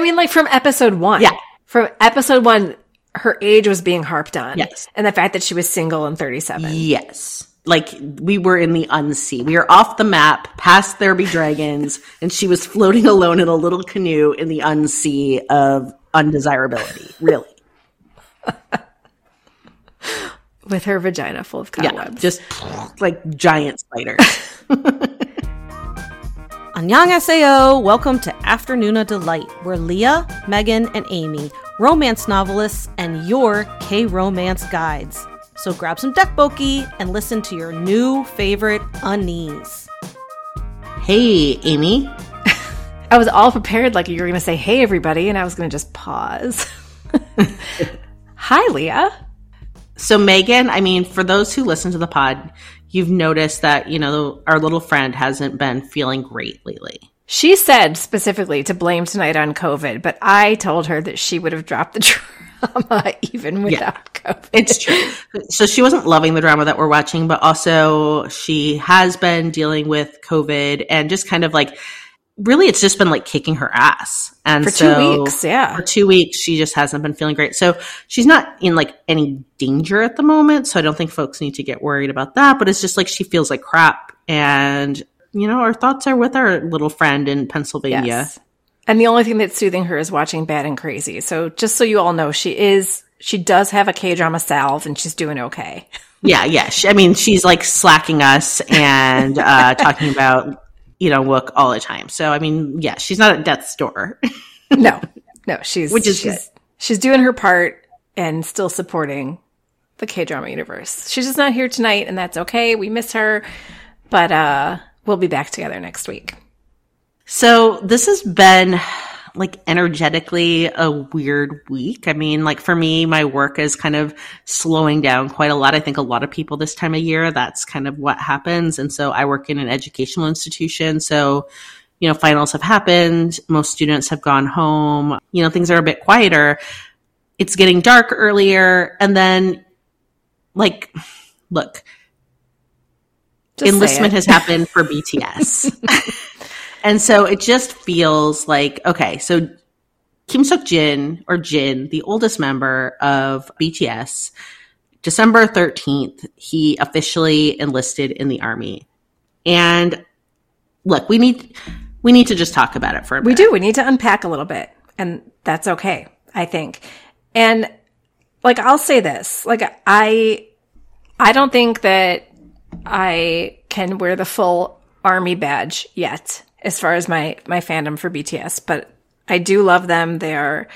I mean, like from episode one. Yeah. From episode one, her age was being harped on. Yes. And the fact that she was single and 37. Yes. Like we were in the unsea. We are off the map, past there be dragons, and she was floating alone in a little canoe in the unsea of undesirability. Really. With her vagina full of Yeah. cobwebs. Just like giant spiders. Annyeonghaseyo! Welcome to Afternoona Delight, where Leah, Megan, and Amy, romance novelists, and your K-romance guides. So grab some tteokbokki and listen to your new favorite unnies. hey, Amy. I was all prepared like you were going to say, hey, everybody. And I was going to just pause. Hi, Leah. So Megan, I mean, for those who listen to the pod, you've noticed that, you know, our little friend hasn't been feeling great lately. She said specifically to blame tonight on COVID, but I told her that she would have dropped the drama even without COVID. It's true. so she wasn't loving the drama that we're watching, but also she has been dealing with COVID and just kind of like really it's just been like kicking her ass. And For two so weeks, yeah. For two weeks, she just hasn't been feeling great. So she's not in like any danger at the moment. So I don't think folks need to get worried about that. But it's just like she feels like crap. And, you know, our thoughts are with our little friend in Pennsylvania. Yes. And the only thing that's soothing her is watching Bad and Crazy. So just so you all know, she is, she does have a K drama salve and she's doing okay. Yeah, yeah. She, I mean, she's like slacking us and uh, talking about, you know, Wook all the time. So, I mean, yeah, she's not at death's door. No, no, she's, Which is she's, she's doing her part and still supporting the K drama universe. She's just not here tonight and that's okay. We miss her, but, uh, we'll be back together next week. so, this has been like energetically a weird week. I mean, like for me, my work is kind of slowing down quite a lot. I think a lot of people this time of year, that's kind of what happens. And so I work in an educational institution. So, you know, finals have happened. Most students have gone home. You know, things are a bit quieter. It's getting dark earlier. And then, like, look, Just enlistment has happened for BTS. and so it just feels like, okay, so Kim Suk Jin, or Jin, the oldest member of BTS, December 13th, he officially enlisted in the army. And look, we need we need to just talk about it for a We do. We need to unpack a little bit, and that's okay, I think. And like I'll say this, like I I don't think that I can wear the full army badge yet as far as my my fandom for BTS, but I do love them. They are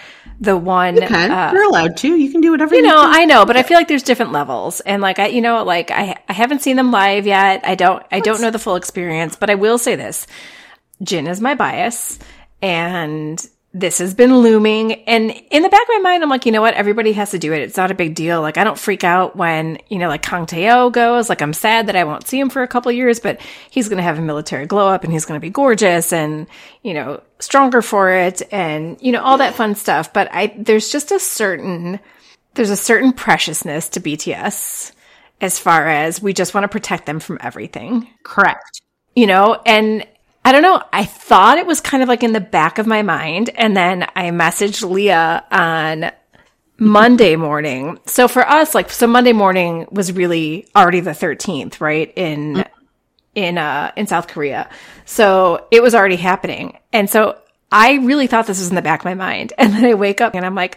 the one Okay, uh, you're allowed to. You can do whatever you know, want. I know, but I feel like there's different levels, and like I, you know, like I, I haven't seen them live yet. I don't, I don't know the full experience, but I will say this: Jin is my bias, and this has been looming. And in the back of my mind, I'm like, you know what? Everybody has to do it. It's not a big deal. Like I don't freak out when you know, like Kang Tae-oh goes. Like I'm sad that I won't see him for a couple years, but he's going to have a military glow up, and he's going to be gorgeous, and you know, stronger for it, and you know, all that fun stuff. But I, there's just a certain there's a certain preciousness to BTS as far as we just want to protect them from everything, Correct. you know? And I don't know, I thought it was kind of like in the back of my mind. And then I messaged Leah on Monday morning. So for us, like, so Monday morning was really already the 13th, right? In, in, uh, in South Korea. So it was already happening. And so I really thought this was in the back of my mind. And then I wake up and I'm like,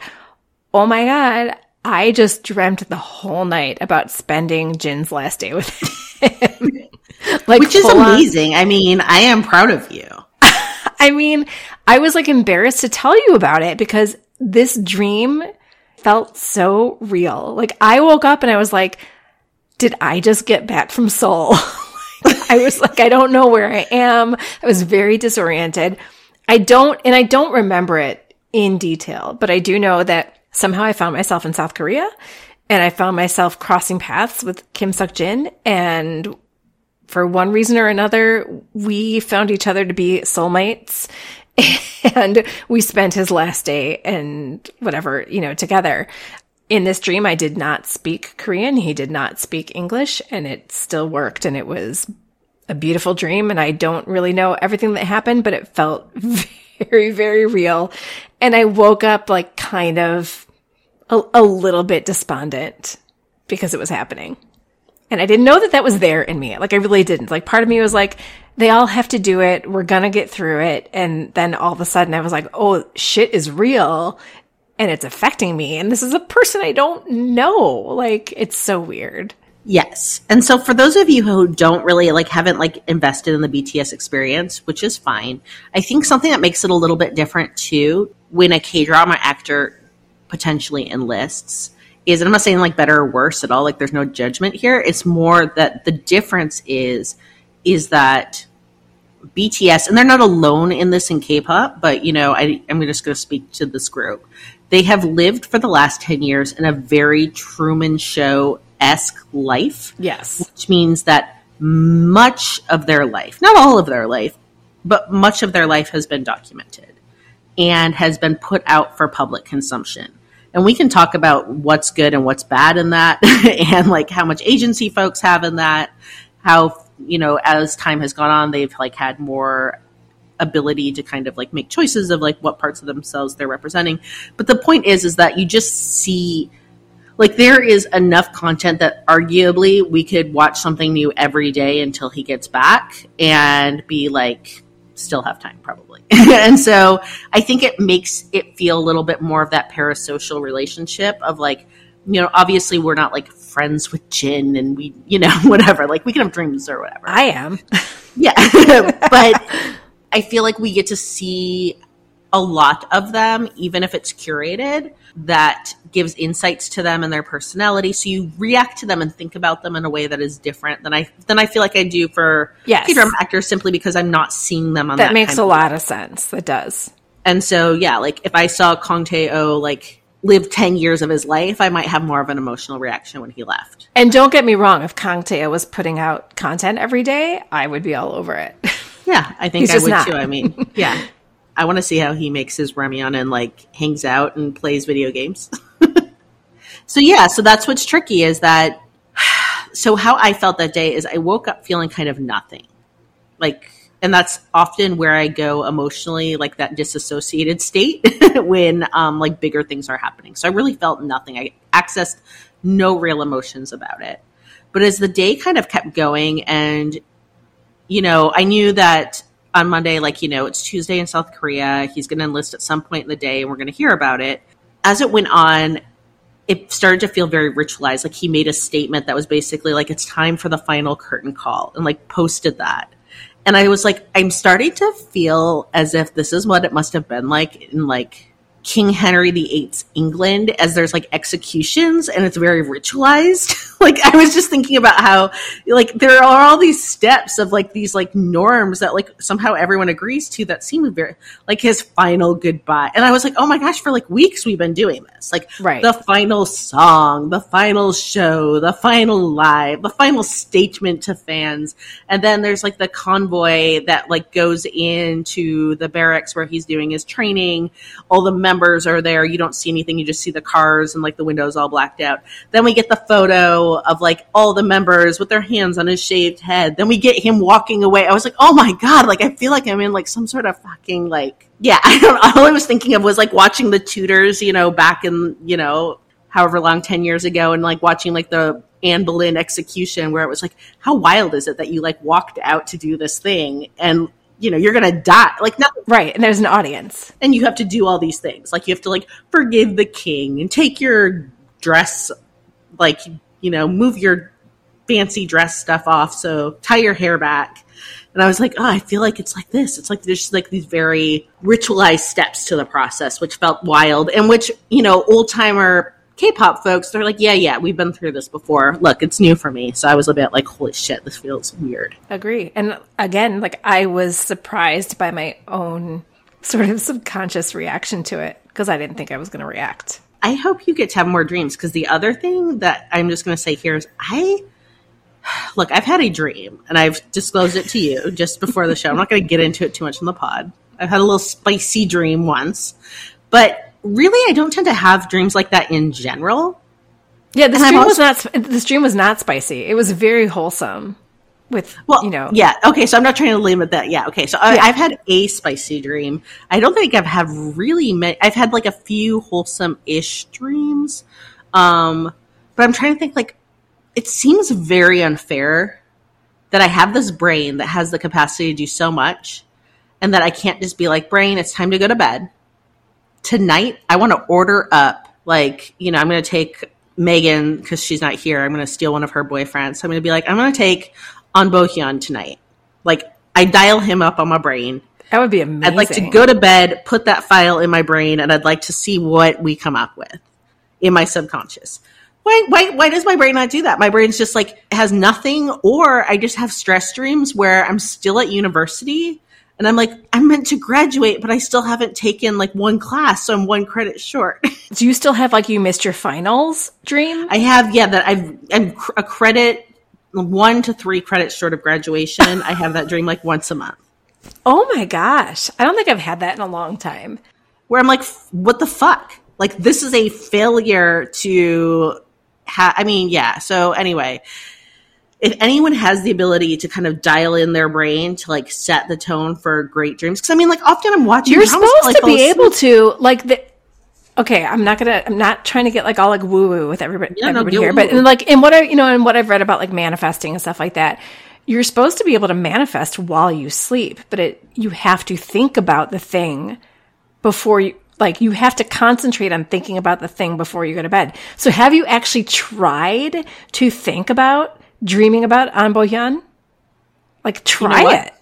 oh my God, I just dreamt the whole night about spending Jin's last day with him. like, Which is full on- amazing. I mean, I am proud of you. I mean, I was like embarrassed to tell you about it because this dream felt so real. Like, I woke up and I was like, did I just get back from Seoul? I was like, I don't know where I am. I was very disoriented. I don't, and I don't remember it in detail, but I do know that somehow I found myself in South Korea and I found myself crossing paths with Kim Suk Jin and for one reason or another, we found each other to be soulmates and we spent his last day and whatever, you know, together. In this dream, I did not speak Korean. He did not speak English and it still worked and it was a beautiful dream. And I don't really know everything that happened, but it felt very, very real. And I woke up like kind of a, a little bit despondent because it was happening. And I didn't know that that was there in me. Like I really didn't. Like part of me was like, they all have to do it. We're going to get through it. And then all of a sudden I was like, oh, shit is real and it's affecting me. And this is a person I don't know. Like it's so weird. Yes. And so for those of you who don't really like haven't like invested in the BTS experience, which is fine, I think something that makes it a little bit different too when a K-drama actor potentially enlists is and I'm not saying like better or worse at all, like there's no judgment here. It's more that the difference is is that BTS and they're not alone in this in K-pop, but you know, I I'm just going to speak to this group. They have lived for the last 10 years in a very Truman show esque life. Yes. Which means that much of their life, not all of their life, but much of their life has been documented and has been put out for public consumption. And we can talk about what's good and what's bad in that and like how much agency folks have in that, how, you know, as time has gone on, they've like had more ability to kind of like make choices of like what parts of themselves they're representing. But the point is, is that you just see like there is enough content that arguably we could watch something new every day until he gets back and be like still have time probably and so i think it makes it feel a little bit more of that parasocial relationship of like you know obviously we're not like friends with jin and we you know whatever. Like we can have dreams or whatever. I am. yeah. But i feel like we get to see a lot of them even if it's curated that gives insights to them and their personality so you react to them and think about them in a way that is different than i than i feel like i do for Yes. K-drama actors simply because i'm not seeing them on that, That makes a lot of sense. That does. and so yeah like if i saw Kang Tae-oh like live 10 years of his life i might have more of an emotional reaction when he left And don't get me wrong, if Kang Tae was putting out content every day, I would be all over it. yeah i think He's i would not. too i mean yeah i want to see how he makes his ramyeon and like hangs out and plays video games so yeah so that's what's tricky is that so how i felt that day is i woke up feeling kind of nothing. Like and that's often where i go emotionally like that disassociated state when um like bigger things are happening. So i really felt nothing. I accessed no real emotions about it. But as the day kind of kept going and you know i knew that on monday like you know it's tuesday in south korea he's going to enlist at some point in the day and we're going to hear about it. As it went on it started to feel very ritualized. Like he made a statement that was basically like, it's time for the final curtain call and like posted that. And I was like, I'm starting to feel as if this is what it must have been like in like King Henry VIII's England as there's like executions and it's very ritualized. like I was just thinking about how like there are all these steps of like these like norms that like somehow everyone agrees to that seem very like his final goodbye. And I was like, oh my gosh, for like weeks we've been doing this. Like Right. the final song, the final show, the final live, the final statement to fans. And then there's like the convoy that like goes into the barracks where he's doing his training. All the members are there. You don't see anything. You just see the cars and like the windows all blacked out. Then we get the photo of like all the members with their hands on his shaved head. Then we get him walking away. I was like, oh my God. Like I feel like I'm in like some sort of fucking like, yeah, I don't, all I was thinking of was like watching the Tudors, you know, back in, you know, however long, 10 years ago and like watching like the Anne Boleyn execution where it was like, how wild is it that you like walked out to do this thing and, you know, you're going to die. Like not, Right. And there's an audience. and you have to do all these things. Like you have to like forgive the king and take your dress, like, you know, move your fancy dress stuff off. So tie your hair back. And I was like, oh, I feel like it's like this. It's like there's just like these very ritualized steps to the process, which felt wild and which, you know, old timer K-pop folks, they're like, yeah, yeah, we've been through this before. Look, it's new for me. So I was a bit like, holy shit, this feels weird. Agree. And again, like I was surprised by my own sort of subconscious reaction to it because I didn't think I was going to react. I hope you get to have more dreams because the other thing that I'm just going to say here is I look, I've had a dream and I've disclosed it to you just before the show. I'm not going to get into it too much in the pod. I've had a little spicy dream once, but really, I don't tend to have dreams like that in general. Yeah, this And I'm stream was not. This stream was not spicy. It was very wholesome. with Well, you know yeah. Okay, so I'm not trying to limit that. Yeah. Okay, so I, Yeah. I've had a spicy dream. I don't think I've had really many. I've had like a few wholesome-ish dreams, um, but I'm trying to think. Like, it seems very unfair that I have this brain that has the capacity to do so much, and that I can't just be like, brain, it's time to go to bed. Tonight, I want to order up. Like, you know, I'm going to take Megan because she's not here. I'm going to steal one of her boyfriends. So I'm going to be like, I'm going to take Ahn Bo-hyun tonight. Like, I dial him up on my brain. that would be amazing. I'd like to go to bed, put that file in my brain, and I'd like to see what we come up with in my subconscious. Why, why, why does my brain not do that? My brain's just like has nothing, or I just have stress dreams where I'm still at university and I'm like, I'm meant to graduate, but I still haven't taken like one class, so I'm one credit short. Do you still have like you missed your finals dream? I have, yeah, that I've, I'm a credit, one to three credits short of graduation. I have that dream like once a month. oh my gosh. I don't think I've had that in a long time. where I'm like, what the fuck? Like, this is a failure to have. I mean, yeah. So, anyway, if anyone has the ability to kind of dial in their brain to like set the tone for great dreams, because I mean, like, often I'm watching. You're supposed to fall be able to like the Okay, I'm not gonna. I'm not trying to get like all like woo woo with everybody, Yeah, everybody get here, but woo-woo. and, like in what I you know and what I've read about like manifesting and stuff like that, you're supposed to be able to manifest while you sleep, but it you have to think about the thing before you like you have to concentrate on thinking about the thing before you go to bed. So have you actually tried to think about dreaming about Ahn Bo-hyun? Like try what? it.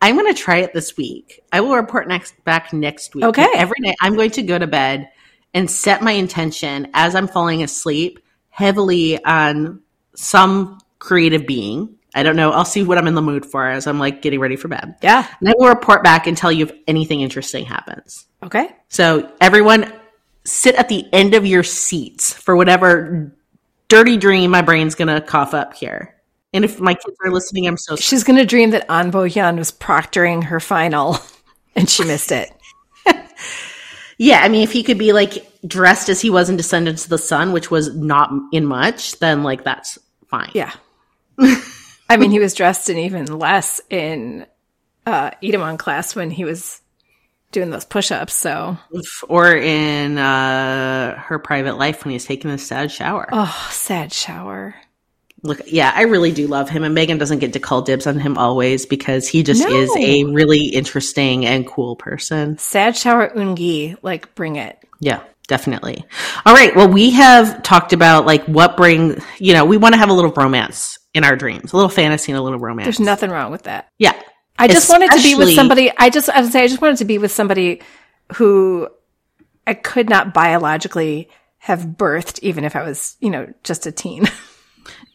I'm going to try it this week. I will report next back next week. Okay. Every night I'm going to go to bed and set my intention as I'm falling asleep heavily on some creative being. I don't know. I'll see what I'm in the mood for as I'm like getting ready for bed. Yeah. And I will report back and tell you if anything interesting happens. Okay. So everyone sit at the end of your seats for whatever dirty dream my brain's going to cough up here. And if my kids are listening, I'm so sorry. She's going to dream that Ahn Bo-hyun was proctoring her final and she missed it. Yeah, I mean, if he could be like dressed as he was in Descendants of the Sun, which was not in much, then like that's fine. Yeah. I mean, he was dressed in even less in uh, Itaewon Class when he was doing those push ups. So, Or in uh, her private life when he's taking a sad shower. oh, sad shower. Look, yeah, I really do love him, and Megan doesn't get to call dibs on him always because he just No. is a really interesting and cool person. Sad shower Eun-gi. Like, bring it. Yeah, definitely. All right. Well, we have talked about like what bring, you know, we want to have a little romance in our dreams, a little fantasy and a little romance. There's nothing wrong with that. Yeah. I just wanted to be with somebody. I just, I would say, I just wanted to be with somebody who I could not biologically have birthed, even if I was, you know, just a teen.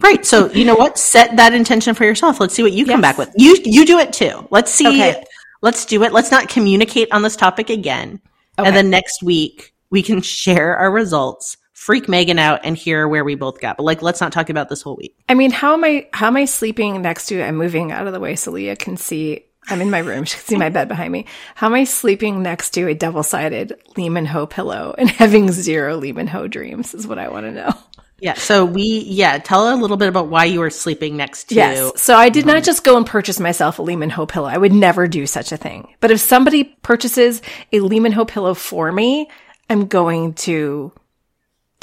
Right. So you know what? Set that intention for yourself. Let's see what you come back with. You you do it too. Let's see. Okay. Let's do it. Let's not communicate on this topic again. Okay. And then next week we can share our results, freak Megan out, and hear where we both got. But like, let's not talk about this whole week. I mean, how am I? How am I sleeping next to? I'm moving out of the way so Leah can see. I'm in my room. She can see my bed behind me. How am I sleeping next to a double sided Lee Min-ho pillow and having zero Lee Min-ho dreams? Is what I want to know. Yeah. So we yeah. Tell a little bit about why you were sleeping next to. Yes. So I did not just go and purchase myself a Lee Min-ho pillow. I would never do such a thing. But if somebody purchases a Lee Min-ho pillow for me, I'm going to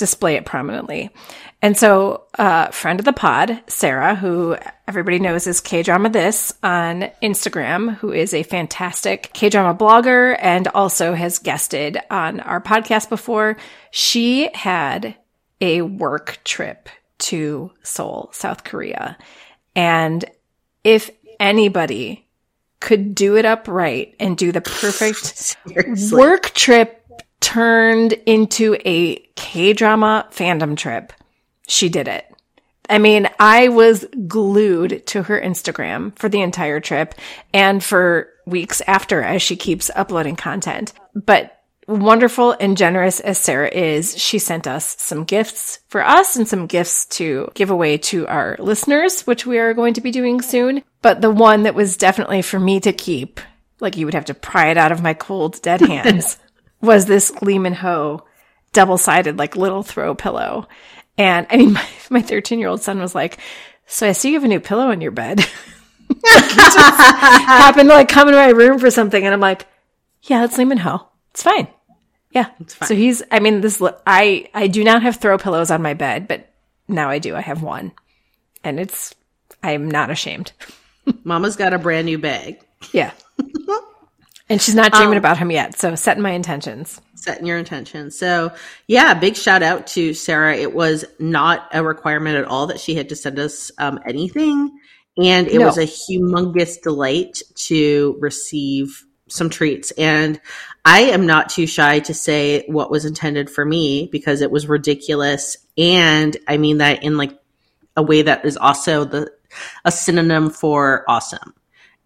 display it prominently. And so, uh, friend of the pod, Sarah, who everybody knows is K Drama This on Instagram, who is a fantastic K Drama blogger and also has guested on our podcast before. She had a work trip to Seoul, South Korea. And if anybody could do it up right and do the perfect work trip turned into a K drama fandom trip, she did it. I mean, I was glued to her Instagram for the entire trip and for weeks after as she keeps uploading content. But wonderful and generous as Sarah is, she sent us some gifts for us and some gifts to give away to our listeners, which we are going to be doing soon. But the one that was definitely for me to keep, like you would have to pry it out of my cold, dead hands, was this Lee Min-ho double sided, like little throw pillow. And I mean, my, my 13 year old son was like, So I see you have a new pillow in your bed. happened to like come into my room for something, and I'm like, yeah, let's name it Ho. It's fine. Yeah. It's fine. So he's, I mean, this, I, I do not have throw pillows on my bed, but now I do. I have one. And it's, I'm not ashamed. Mama's got a brand new bag. Yeah. And she's not dreaming Um, about him yet. So setting my intentions. setting your intentions. So, yeah, big shout out to Sarah. It was not a requirement at all that she had to send us um, anything. And it No. was a humongous delight to receive some treats. And I am not too shy to say what was intended for me because it was ridiculous. And I mean that in like a way that is also the a synonym for awesome.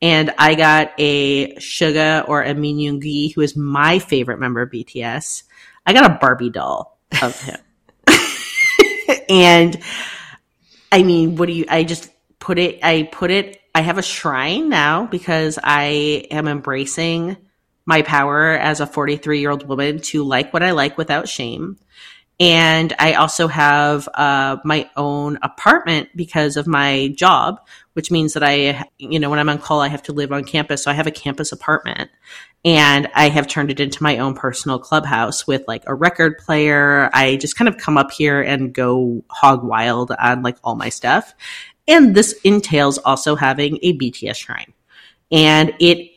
And I got a Suga or a Min Yoongi, who is my favorite member of BTS. I got a Barbie doll of him. and I mean, what do you, I just put it, I put it, I have a shrine now because I am embracing my power as a 43 year old woman to like what I like without shame. And I also have uh, my own apartment because of my job, which means that I, you know, when I'm on call, I have to live on campus. So I have a campus apartment and I have turned it into my own personal clubhouse with like a record player. I just kind of come up here and go hog wild on like all my stuff. And this entails also having a BTS shrine. And it,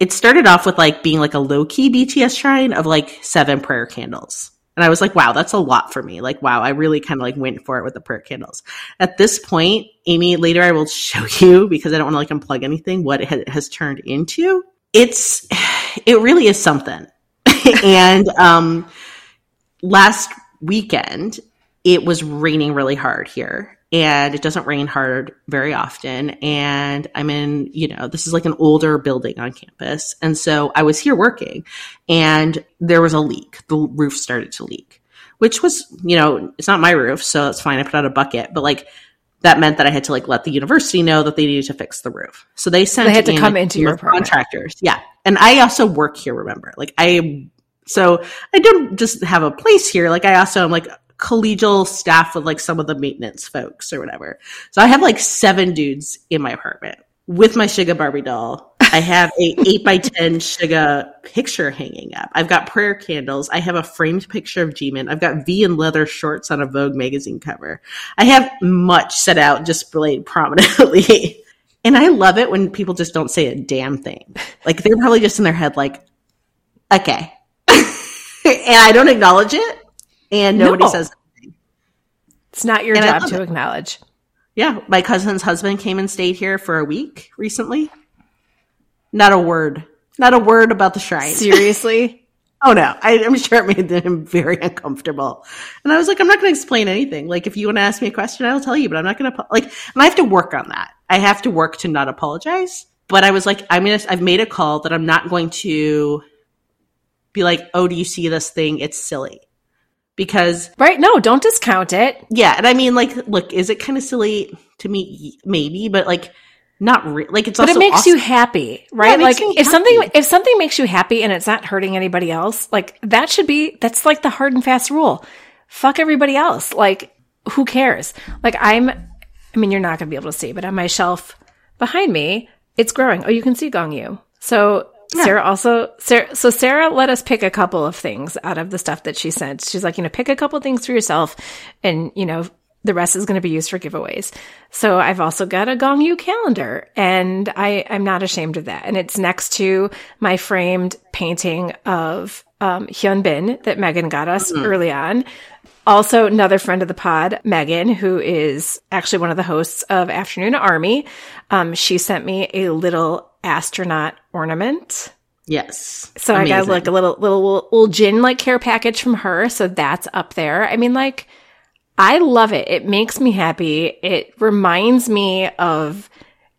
it started off with like being like a low key BTS shrine of like seven prayer candles. And I was like, wow, that's a lot for me. Like, wow, I really kind of like went for it with the prayer candles. At this point, Amy, later I will show you because I don't want to like unplug anything, what it has turned into. It's, it really is something. and, um, last weekend, it was raining really hard here and it doesn't rain hard very often. And I'm in, you know, this is like an older building on campus. And so I was here working and there was a leak. The roof started to leak, which was, you know, it's not my roof. So that's fine. I put out a bucket, but like, that meant that I had to like let the university know that they needed to fix the roof. So they sent They had to in come into your contractors. Yeah. And I also work here, remember. Like I so I don't just have a place here. Like I also am like collegial staff with like some of the maintenance folks or whatever. So I have like seven dudes in my apartment with my Suga Barbie doll. I have a eight by ten Suga picture hanging up. I've got prayer candles. I have a framed picture of Jimin. I've got V and leather shorts on a Vogue magazine cover. I have much set out displayed prominently. And I love it when people just don't say a damn thing. Like they're probably just in their head like, okay. and I don't acknowledge it. And nobody No. says It's not your And job to it. acknowledge. Yeah, my cousin's husband came and stayed here for a week recently. Not a word. Not a word about the shrine. Seriously? Oh no, I, I'm sure it made him very uncomfortable. And I was like, I'm not going to explain anything. Like, if you want to ask me a question, I will tell you, but I'm not going to like. And I have to work on that. I have to work to not apologize. But I was like, I'm gonna. I've made a call that I'm not going to be like, oh, do you see this thing? It's silly. Because right? No, don't discount it. yeah, and I mean, like, look, is it kind of silly to me? Maybe, but like, not re- like it's But also it makes awesome. you happy, right? makes like if something if something makes you happy and it's not hurting anybody else, like that should be that's like the hard and fast rule. Fuck everybody else. Like who cares? Like I'm I mean you're not going to be able to see, but on my shelf behind me, it's growing. Oh, you can see Gong Yu. So Sarah also Sarah, so Sarah let us pick a couple of things out of the stuff that she sent. She's like, you know, pick a couple things for yourself and, you know, the rest is going to be used for giveaways. So I've also got a Gong Yu calendar and I, I'm not ashamed of that. And it's next to my framed painting of um, Hyun Bin that Megan got us early on. Also, another friend of the pod, Megan, who is actually one of the hosts of Afternoon Army. Um, she sent me a little astronaut ornament. yes. So I got like a little little little Jin like care package from her. So that's up there. I mean, like, I love it. It makes me happy. It reminds me of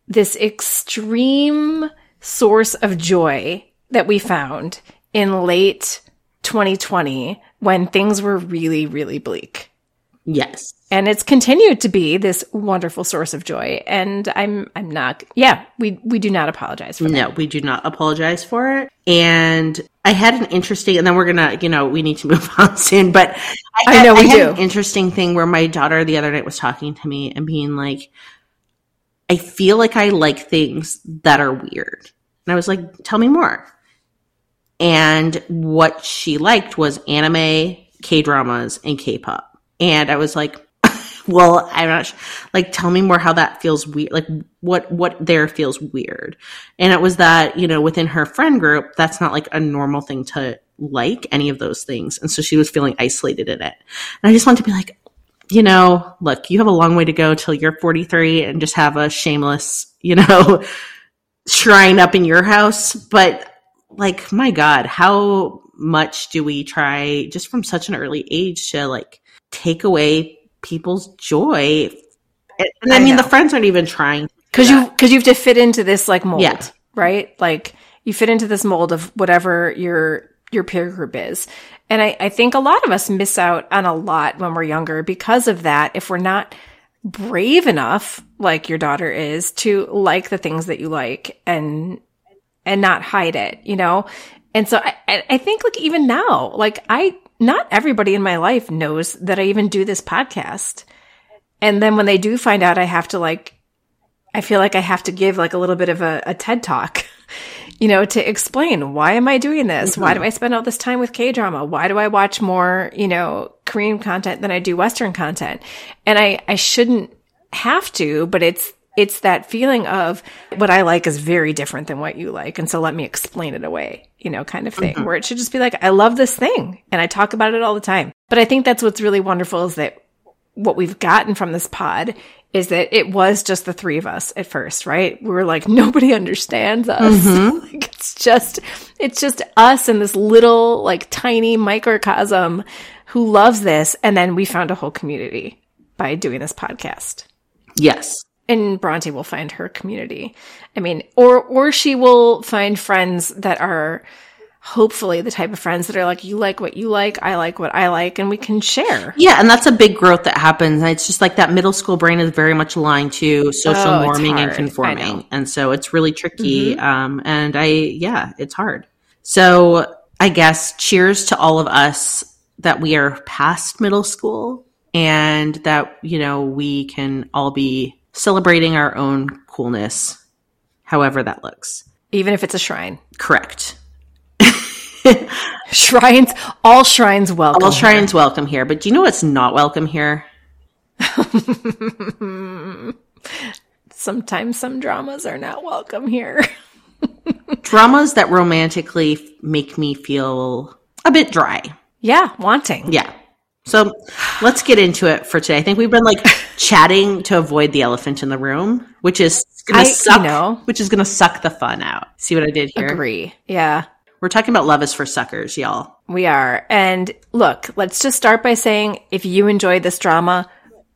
this extreme source of joy that we found in late 2020 when things were really, really bleak. Yes. And it's continued to be this wonderful source of joy. And I'm I'm not yeah, we we do not apologize for that. No, we do not apologize for it. And I had an interesting, and then we're gonna, you know, we need to move on soon. But I, I know we had do. An interesting thing where my daughter the other night was talking to me and being like, I feel like I like things that are weird. And I was like, tell me more. And what she liked was anime, K dramas, and K pop. And I was like, well, I'm not sh- like, tell me more how that feels weird. Like, what, what there feels weird. And it was that, you know, within her friend group, that's not like a normal thing to like any of those things. And so she was feeling isolated in it. And I just wanted to be like, you know, look, you have a long way to go till you're 43 and just have a shameless, you know, shrine up in your house. But like, my God, how much do we try just from such an early age to like take away people's joy? And I, I mean, the friends aren't even trying. because you because you have to fit into this like mold, Yeah. right? Like you fit into this mold of whatever your your peer group is, and I, I think a lot of us miss out on a lot when we're younger because of that. If we're not brave enough, like your daughter is, to like the things that you like and and not hide it, you know. And so I I think like even now, like I not everybody in my life knows that I even do this podcast. And then when they do find out, I have to like I feel like I have to give like a little bit of a, a TED talk, you know, to explain why am I doing this? Why do mm-hmm. I spend all this time with K drama? Why do I watch more, you know, Korean content than I do Western content? And I, I shouldn't have to, but it's, it's that feeling of what I like is very different than what you like. And so let me explain it away, you know, kind of thing mm-hmm. where it should just be like, I love this thing and I talk about it all the time. But I think that's what's really wonderful is that what we've gotten from this pod is that it was just the three of us at first, right? We were like, nobody understands us. Mm-hmm. like, it's just, it's just us and this little, like, tiny microcosm who loves this. And then we found a whole community by doing this podcast. Yes. And Bronte will find her community. I mean, or, or she will find friends that are hopefully the type of friends that are like, you like what you like, I like what I like, and we can share. Yeah, and that's a big growth that happens. And it's just like that middle school brain is very much aligned to social Oh, norming and conforming. Mm-hmm. And so it's really tricky. Um, and I, yeah, it's hard. So I guess cheers to all of us that we are past middle school and that, you know, we can all be celebrating our own coolness, however that looks. Even if it's a shrine. Correct. Shrines, all shrines welcome. All shrines welcome here. But do you know what's not welcome here? Sometimes some dramas are not welcome here. dramas that romantically make me feel a bit dry. yeah, wanting. Yeah. So let's get into it for today. I think we've been like chatting to avoid the elephant in the room, which is gonna I- you suck. know. which is gonna suck the fun out. See what I did here? Agree. Yeah, We're talking about love is for suckers, y'all. we are. And look, let's just start by saying if you enjoyed this drama,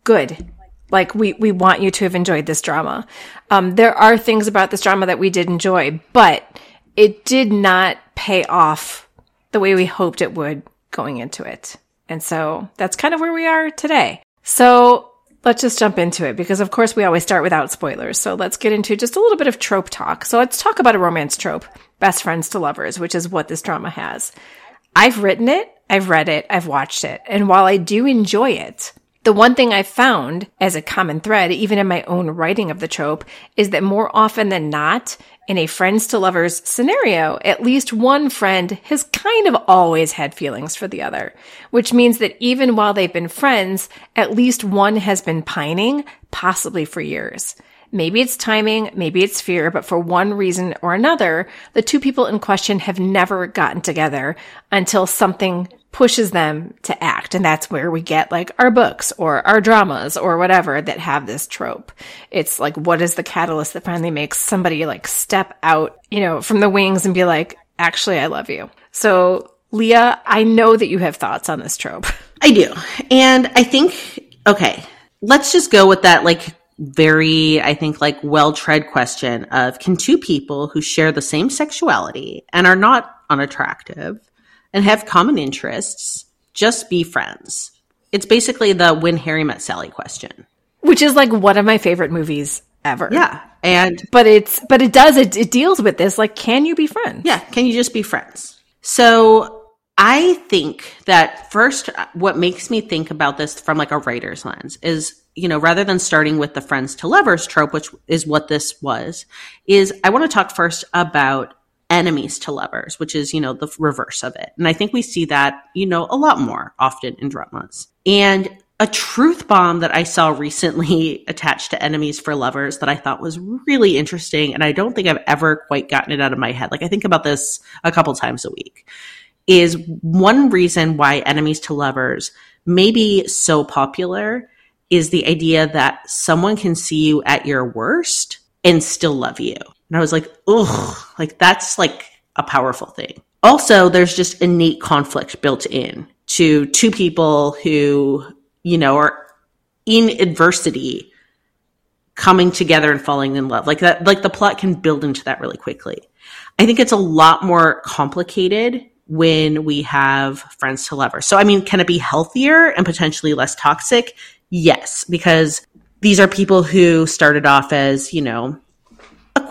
good. Like we, we want you to have enjoyed this drama. Um, there are things about this drama that we did enjoy, but it did not pay off the way we hoped it would going into it. And so that's kind of where we are today. So let's just jump into it because of course we always start without spoilers. So let's get into just a little bit of trope talk. So let's talk about a romance trope, best friends to lovers, which is what this drama has. I've written it, I've read it, I've watched it. And while I do enjoy it, the one thing I've found as a common thread, even in my own writing of the trope, is that more often than not, in a friends to lovers scenario, at least one friend has kind of always had feelings for the other, which means that even while they've been friends, at least one has been pining, possibly for years. Maybe it's timing, maybe it's fear, but for one reason or another, the two people in question have never gotten together until something pushes them to act. And that's where we get like our books or our dramas or whatever that have this trope. It's like, what is the catalyst that finally makes somebody like step out, you know, from the wings and be like, actually, I love you. So Leah, I know that you have thoughts on this trope. I do. And I think, okay, let's just go with that, like, very, I think, like, well tread question of can two people who share the same sexuality and are not unattractive and have common interests just be friends? It's basically the when Harry met Sally question. Which is like one of my favorite movies ever. Yeah. And But it's but it does it, it deals with this like can you be friends? Yeah, can you just be friends? So I think that first, uh, what makes me think about this from like a writer's lens is you know, rather than starting with the friends to lovers trope, which is what this was, is I want to talk first about enemies to lovers, which is, you know, the reverse of it. And I think we see that, you know, a lot more often in dramas. And a truth bomb that I saw recently attached to enemies for lovers that I thought was really interesting. And I don't think I've ever quite gotten it out of my head. Like I think about this a couple times a week is one reason why enemies to lovers may be so popular is the idea that someone can see you at your worst and still love you. And I was like, ugh, like that's like a powerful thing. Also, there's just innate conflict built in to two people who, you know, are in adversity coming together and falling in love. Like that, like the plot can build into that really quickly. I think it's a lot more complicated when we have friends to lovers. So, I mean, can it be healthier and potentially less toxic? Yes, because these are people who started off as, you know,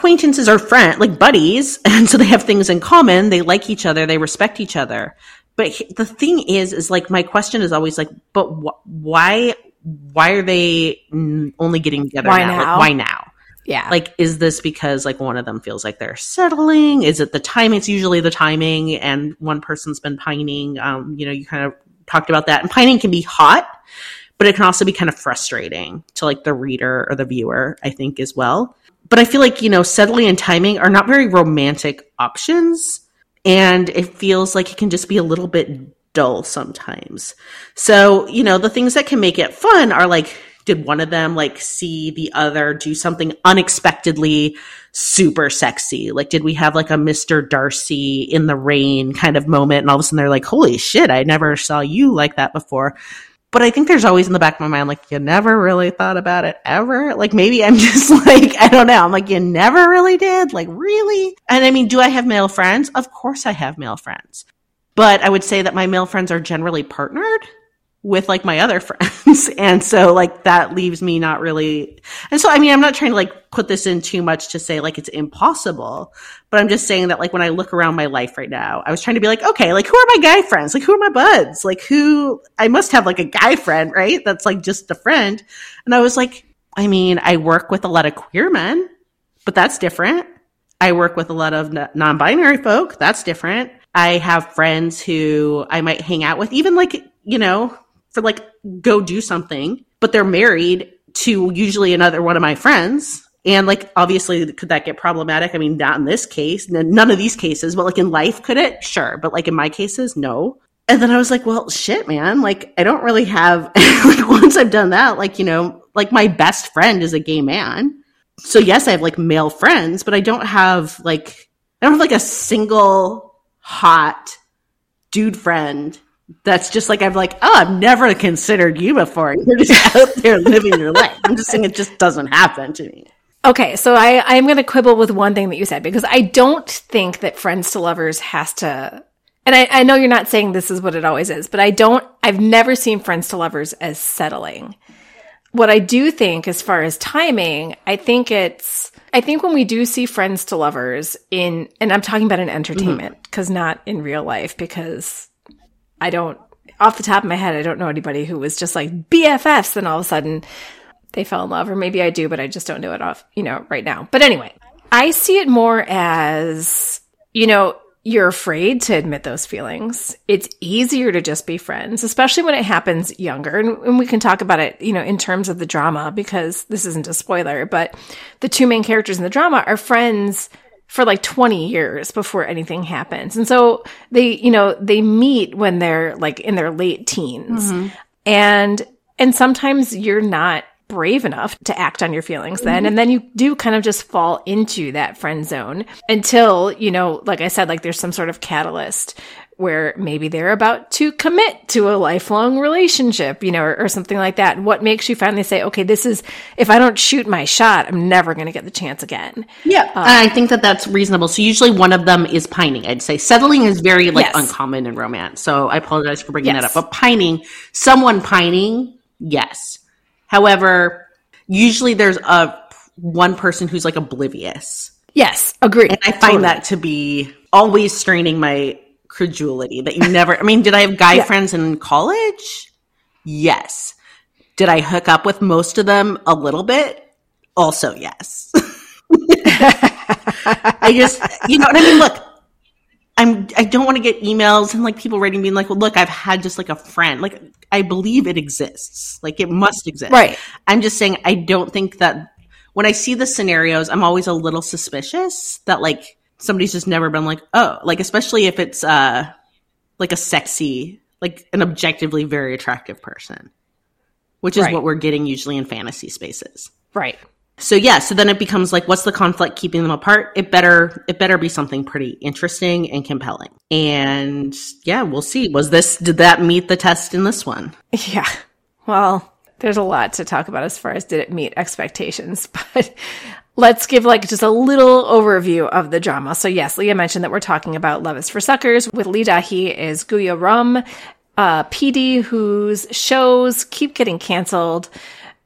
acquaintances are friends, like buddies. And so they have things in common. They like each other. They respect each other. But the thing is, is like, my question is always like, but wh- why, why are they only getting together Why now? now? Like, why now? Yeah. Like, is this because like one of them feels like they're settling? Is it the time? It's usually the timing, and one person's been pining. Um, you know, you kind of talked about that, and pining can be hot, but it can also be kind of frustrating to like the reader or the viewer. I think as well. But I feel like you know, settling and timing are not very romantic options, and it feels like it can just be a little bit dull sometimes. So you know, the things that can make it fun are like did one of them like see the other do something unexpectedly super sexy? Like, did we have like a Mr. Darcy in the rain kind of moment? And all of a sudden they're like, holy shit, I never saw you like that before. But I think there's always in the back of my mind, like, you never really thought about it ever. Like, maybe I'm just like, I don't know. I'm like, you never really did? Like, really? And I mean, do I have male friends? Of course I have male friends. But I would say that my male friends are generally partnered with like my other friends. and so like that leaves me not really. And so, I mean, I'm not trying to like put this in too much to say like it's impossible, but I'm just saying that like when I look around my life right now, I was trying to be like, okay, like who are my guy friends? Like who are my buds? Like who, I must have like a guy friend, right? That's like just a friend. And I was like, I mean, I work with a lot of queer men, but that's different. I work with a lot of non binary folk. That's different. I have friends who I might hang out with, even like, you know, for like go do something, but they're married to usually another one of my friends. And like, obviously, could that get problematic? I mean, not in this case, none of these cases, but like in life, could it? Sure. But like in my cases, no. And then I was like, well, shit, man. Like, I don't really have, like, once I've done that, like, you know, like my best friend is a gay man. So yes, I have like male friends, but I don't have like, I don't have like a single hot dude friend that's just like I'm like, oh, I've never considered you before. You're just out there living your life. I'm just saying it just doesn't happen to me. Okay, so I, I'm going to quibble with one thing that you said because I don't think that friends to lovers has to. And I, I know you're not saying this is what it always is, but I don't. I've never seen friends to lovers as settling. What I do think, as far as timing, I think it's. I think when we do see friends to lovers in, and I'm talking about in entertainment mm-hmm. because not in real life because I don't, off the top of my head, I don't know anybody who was just like BFFs, and all of a sudden they fell in love, or maybe I do, but I just don't know it off, you know, right now. But anyway, I see it more as, you know, you're afraid to admit those feelings. It's easier to just be friends, especially when it happens younger. And, and, we can talk about it, you know, in terms of the drama, because this isn't a spoiler, but the two main characters in the drama are friends for like 20 years before anything happens. And so they, you know, they meet when they're like in their late teens. Mm-hmm. And and sometimes you're not brave enough to act on your feelings then and then you do kind of just fall into that friend zone until, you know, like I said like there's some sort of catalyst where maybe they're about to commit to a lifelong relationship, you know, or, or, something like that. What makes you finally say, okay, this is, if I don't shoot my shot, I'm never going to get the chance again. Yeah. Uh, I think that that's reasonable. So usually one of them is pining. I'd say settling is very like yes. uncommon in romance. So I apologize for bringing yes. that up. But pining, someone pining, yes. However, usually there's a one person who's like oblivious. Yes, agree. And I find totally. that to be always straining my credulity that you never I mean, did I have guy yeah. friends in college? Yes. Did I hook up with most of them a little bit? Also, yes. I just, you know what I mean? Look, I'm, I don't want to get emails and like people writing being like, well, look, I've had just like a friend. Like, I believe it exists. Like, it must exist. Right. I'm just saying, I don't think that when I see the scenarios, I'm always a little suspicious that like somebody's just never been like, oh, like, especially if it's, uh, like a sexy, like an objectively very attractive person, which is Right. what we're getting usually in fantasy spaces. Right. So yeah, so then it becomes like, what's the conflict keeping them apart? It better, it better be something pretty interesting and compelling. And yeah, we'll see. Was this, did that meet the test in this one? Yeah. Well, there's a lot to talk about as far as did it meet expectations, but let's give like just a little overview of the drama. So yes, Leah mentioned that we're talking about Love is for Suckers with Lee Da-hee is Gu Yeo-reum, uh, PD whose shows keep getting canceled.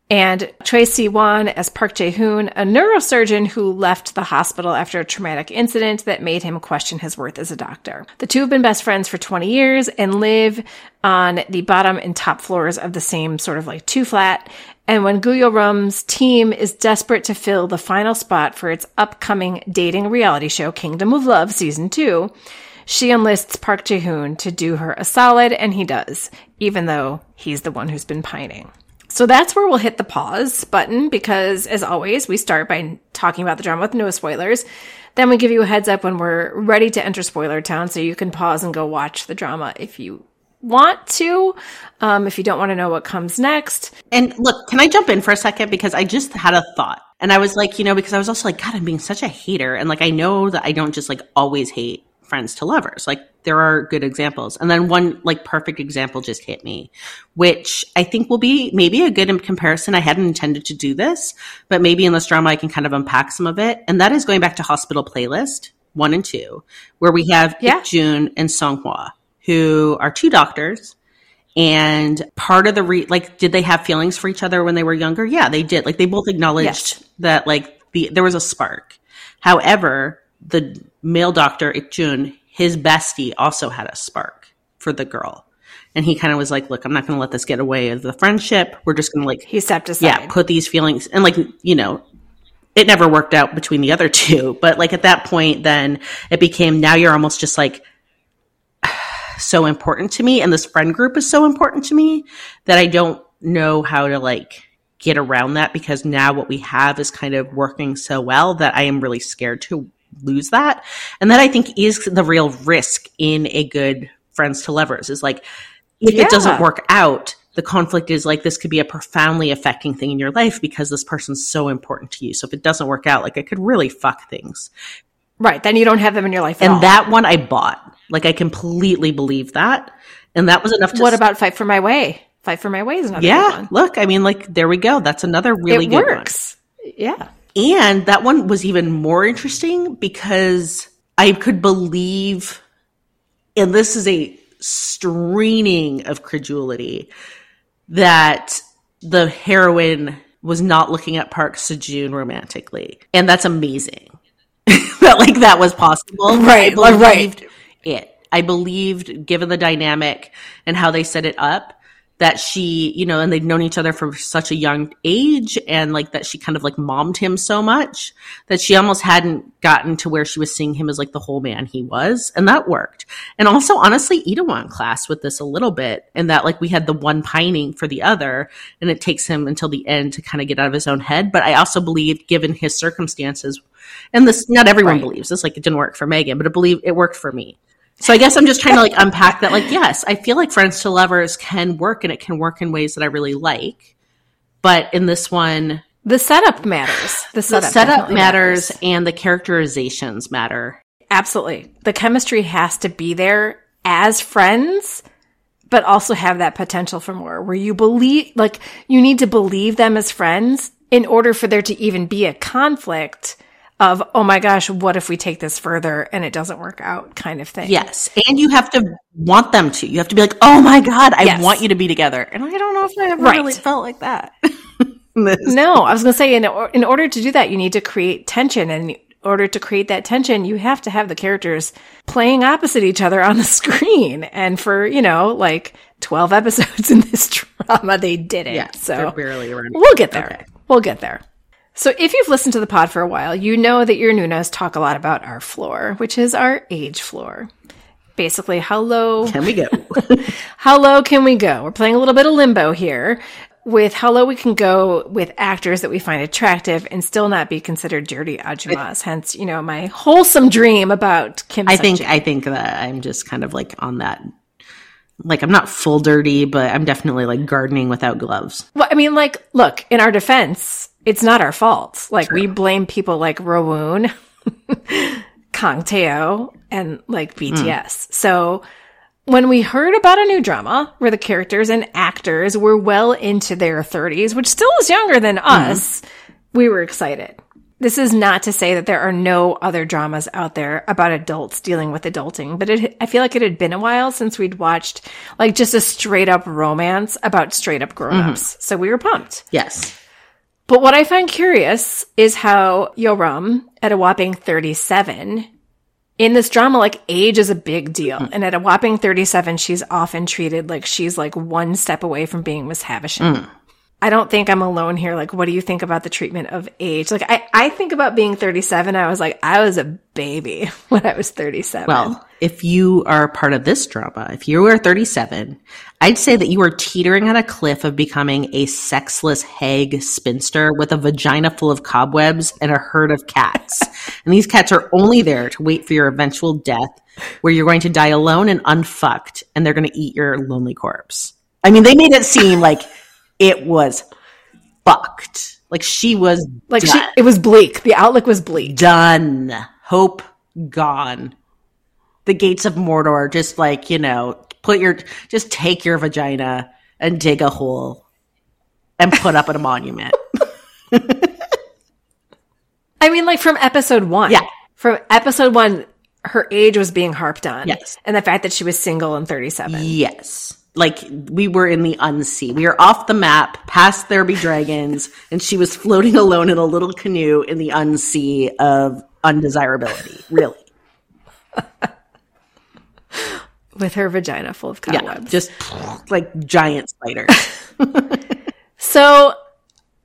And Choi Si-won as Park Jae-hoon, a neurosurgeon who left the hospital after a traumatic incident that made him question his worth as a doctor. The two have been best friends for 20 years and live on the bottom and top floors of the same sort of like two flat. And when Gu Yeo-reum's team is desperate to fill the final spot for its upcoming dating reality show, Kingdom of Love Season 2, she enlists Park Jae-hoon to do her a solid, and he does, even though he's the one who's been pining. So that's where we'll hit the pause button because, as always, we start by talking about the drama with no spoilers. Then we give you a heads up when we're ready to enter spoiler town so you can pause and go watch the drama if you want to, um, if you don't want to know what comes next. And look, can I jump in for a second? Because I just had a thought. And I was like, you know, because I was also like, God, I'm being such a hater. And like, I know that I don't just like always hate friends to lovers. Like, there are good examples. And then one like perfect example just hit me, which I think will be maybe a good comparison. I hadn't intended to do this, but maybe in this drama I can kind of unpack some of it. And that is going back to Hospital Playlist one and two, where we have Yeah. Ik Jun and Song Hwa, who are two doctors. And part of the re like, did they have feelings for each other when they were younger? Yeah, they did. Like, they both acknowledged Yes. that like the there was a spark. However, the male doctor Ik Jun, his bestie, also had a spark for the girl, and he kind of was like, "Look, I'm not going to let this get away of the friendship. We're just going to like, He stepped aside. yeah, put these feelings and like you know." It never worked out between the other two, but like at that point, then it became now you're almost just like so important to me and this friend group is so important to me that I don't know how to like get around that because now what we have is kind of working so well that I am really scared to lose that. And that I think is the real risk in a good friends to lovers is like if Yeah. it doesn't work out, the conflict is like this could be a profoundly affecting thing in your life because this person's so important to you. So if it doesn't work out, like it could really fuck things. Right. Then you don't have them in your life at And all. that one I bought. Like I completely believe that. And that was enough to what about Fight for My Way? Fight for My Way is another Yeah, look, I mean like there we go. That's another really it good works. Yeah. And that one was even more interesting because I could believe and this is a straining of credulity that the heroine was not looking at Park Seo-joon romantically. And that's amazing. that like that was possible. Right, I right. It. I believed, given the dynamic and how they set it up, that she, you know, and they'd known each other from such a young age and like that she kind of like mommed him so much that she almost hadn't gotten to where she was seeing him as like the whole man he was. And that worked. And also, honestly, Itaewon class with this a little bit and that like we had the one pining for the other and it takes him until the end to kind of get out of his own head. But I also believed, given his circumstances, and this, not everyone Right. believes this, like it didn't work for Megan, but I believe it worked for me. So I guess I'm just trying to like unpack that. Like, yes, I feel like friends to lovers can work and it can work in ways that I really like. But in this one, The setup matters. The the setup, setup definitely matters and the characterizations matter. Absolutely. The chemistry has to be there as friends, but also have that potential for more where you believe, like, you need to believe them as friends in order for there to even be a conflict of, oh my gosh, what if we take this further and it doesn't work out kind of thing. Yes. And you have to want them to. You have to be like, oh my God, I Yes. want you to be together. And I don't know if I ever Right. really felt like that. No, I was going to say, in, or- in order to do that, you need to create tension. And in order to create that tension, you have to have the characters playing opposite each other on the screen. And for, you know, like 12 episodes in this drama. They didn't. Yeah, so barely around. We'll get there. Okay. We'll get there. So if you've listened to the pod for a while, you know that your Nunas talk a lot about our floor, which is our age floor. Basically, how low Can we go? how low can we go? We're playing a little bit of limbo here with how low we can go with actors that we find attractive and still not be considered dirty ajumas. Hence, you know, my wholesome dream about Kim. I think Suk-jin. I think that I'm just kind of like on that. Like I'm not full dirty, but I'm definitely like gardening without gloves. Well, I mean, like, look, in our defense, it's not our fault. Like, we blame people like Rowoon, Kang Tae-oh, and like hmm. BTS. So when we heard about a new drama where the characters and actors were well into their 30s, which still is younger than hmm. us, we were excited. This is not to say that there are no other dramas out there about adults dealing with adulting, but it, I feel like it had been a while since we'd watched like just a straight up romance about straight up mm-hmm. grown ups. So we were pumped. Yes. But what I find curious is how Yoram, at a whopping 37, in this drama, like age is a big deal. Mm-hmm. And at a whopping 37, she's often treated like she's like one step away from being Miss Havisham. Mm. I don't think I'm alone here. Like, what do you think about the treatment of age? Like, I, I think about being 37. I was like, I was a baby when I was 37. Well, if you are part of this drama, if you are 37, I'd say that you are teetering on a cliff of becoming a sexless hag spinster with a vagina full of cobwebs and a herd of cats. and these cats are only there to wait for your eventual death, where you're going to die alone and unfucked, and they're going to eat your lonely corpse. I mean, they made it seem like it was fucked. Like she was like, she, it was bleak. The outlook was bleak. done. Hope gone. The gates of Mordor, just like, you know, put your, just take your vagina and dig a hole and put up a monument. I mean, like from episode one. Yeah. From episode one, her age was being harped on. Yes. And the fact that she was single and 37. Yes. Like we were in the unsea. We were off the map, past there be dragons, and she was floating alone in a little canoe in the unsea of undesirability. Really. With her vagina full of Yeah. cobwebs. Just like giant spiders. So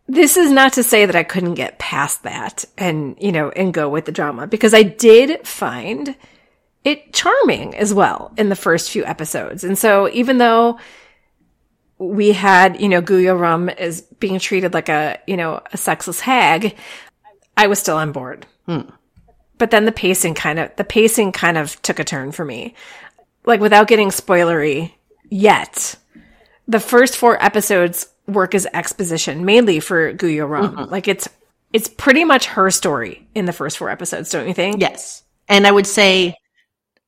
this is not to say that I couldn't get past that and, you know, and go with the drama because I did find it charming as well in the first few episodes. And so even though we had, you know, Gu Yeo-reum as being treated like a, you know, a sexless hag, I was still on board. Hmm. But then the pacing kind of, the pacing kind of took a turn for me. Like without getting spoilery yet, the first four episodes work as exposition mainly for Gu Yeo-reum. Mm-hmm. Like it's, it's pretty much her story in the first four episodes, don't you think? Yes. And I would say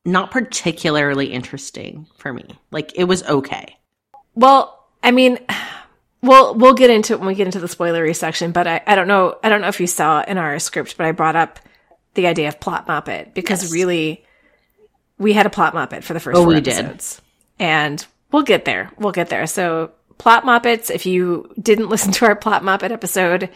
not particularly interesting for me. Like it was okay. Well, I mean, we'll we'll get into it when we get into the spoilery section. But I, I don't know I don't know if you saw in our script, but I brought up the idea of plot moppet because Yes. really we had a plot moppet for the first Oh, four we did. and we'll get there. We'll get there. So plot moppets. If you didn't listen to our plot moppet episode,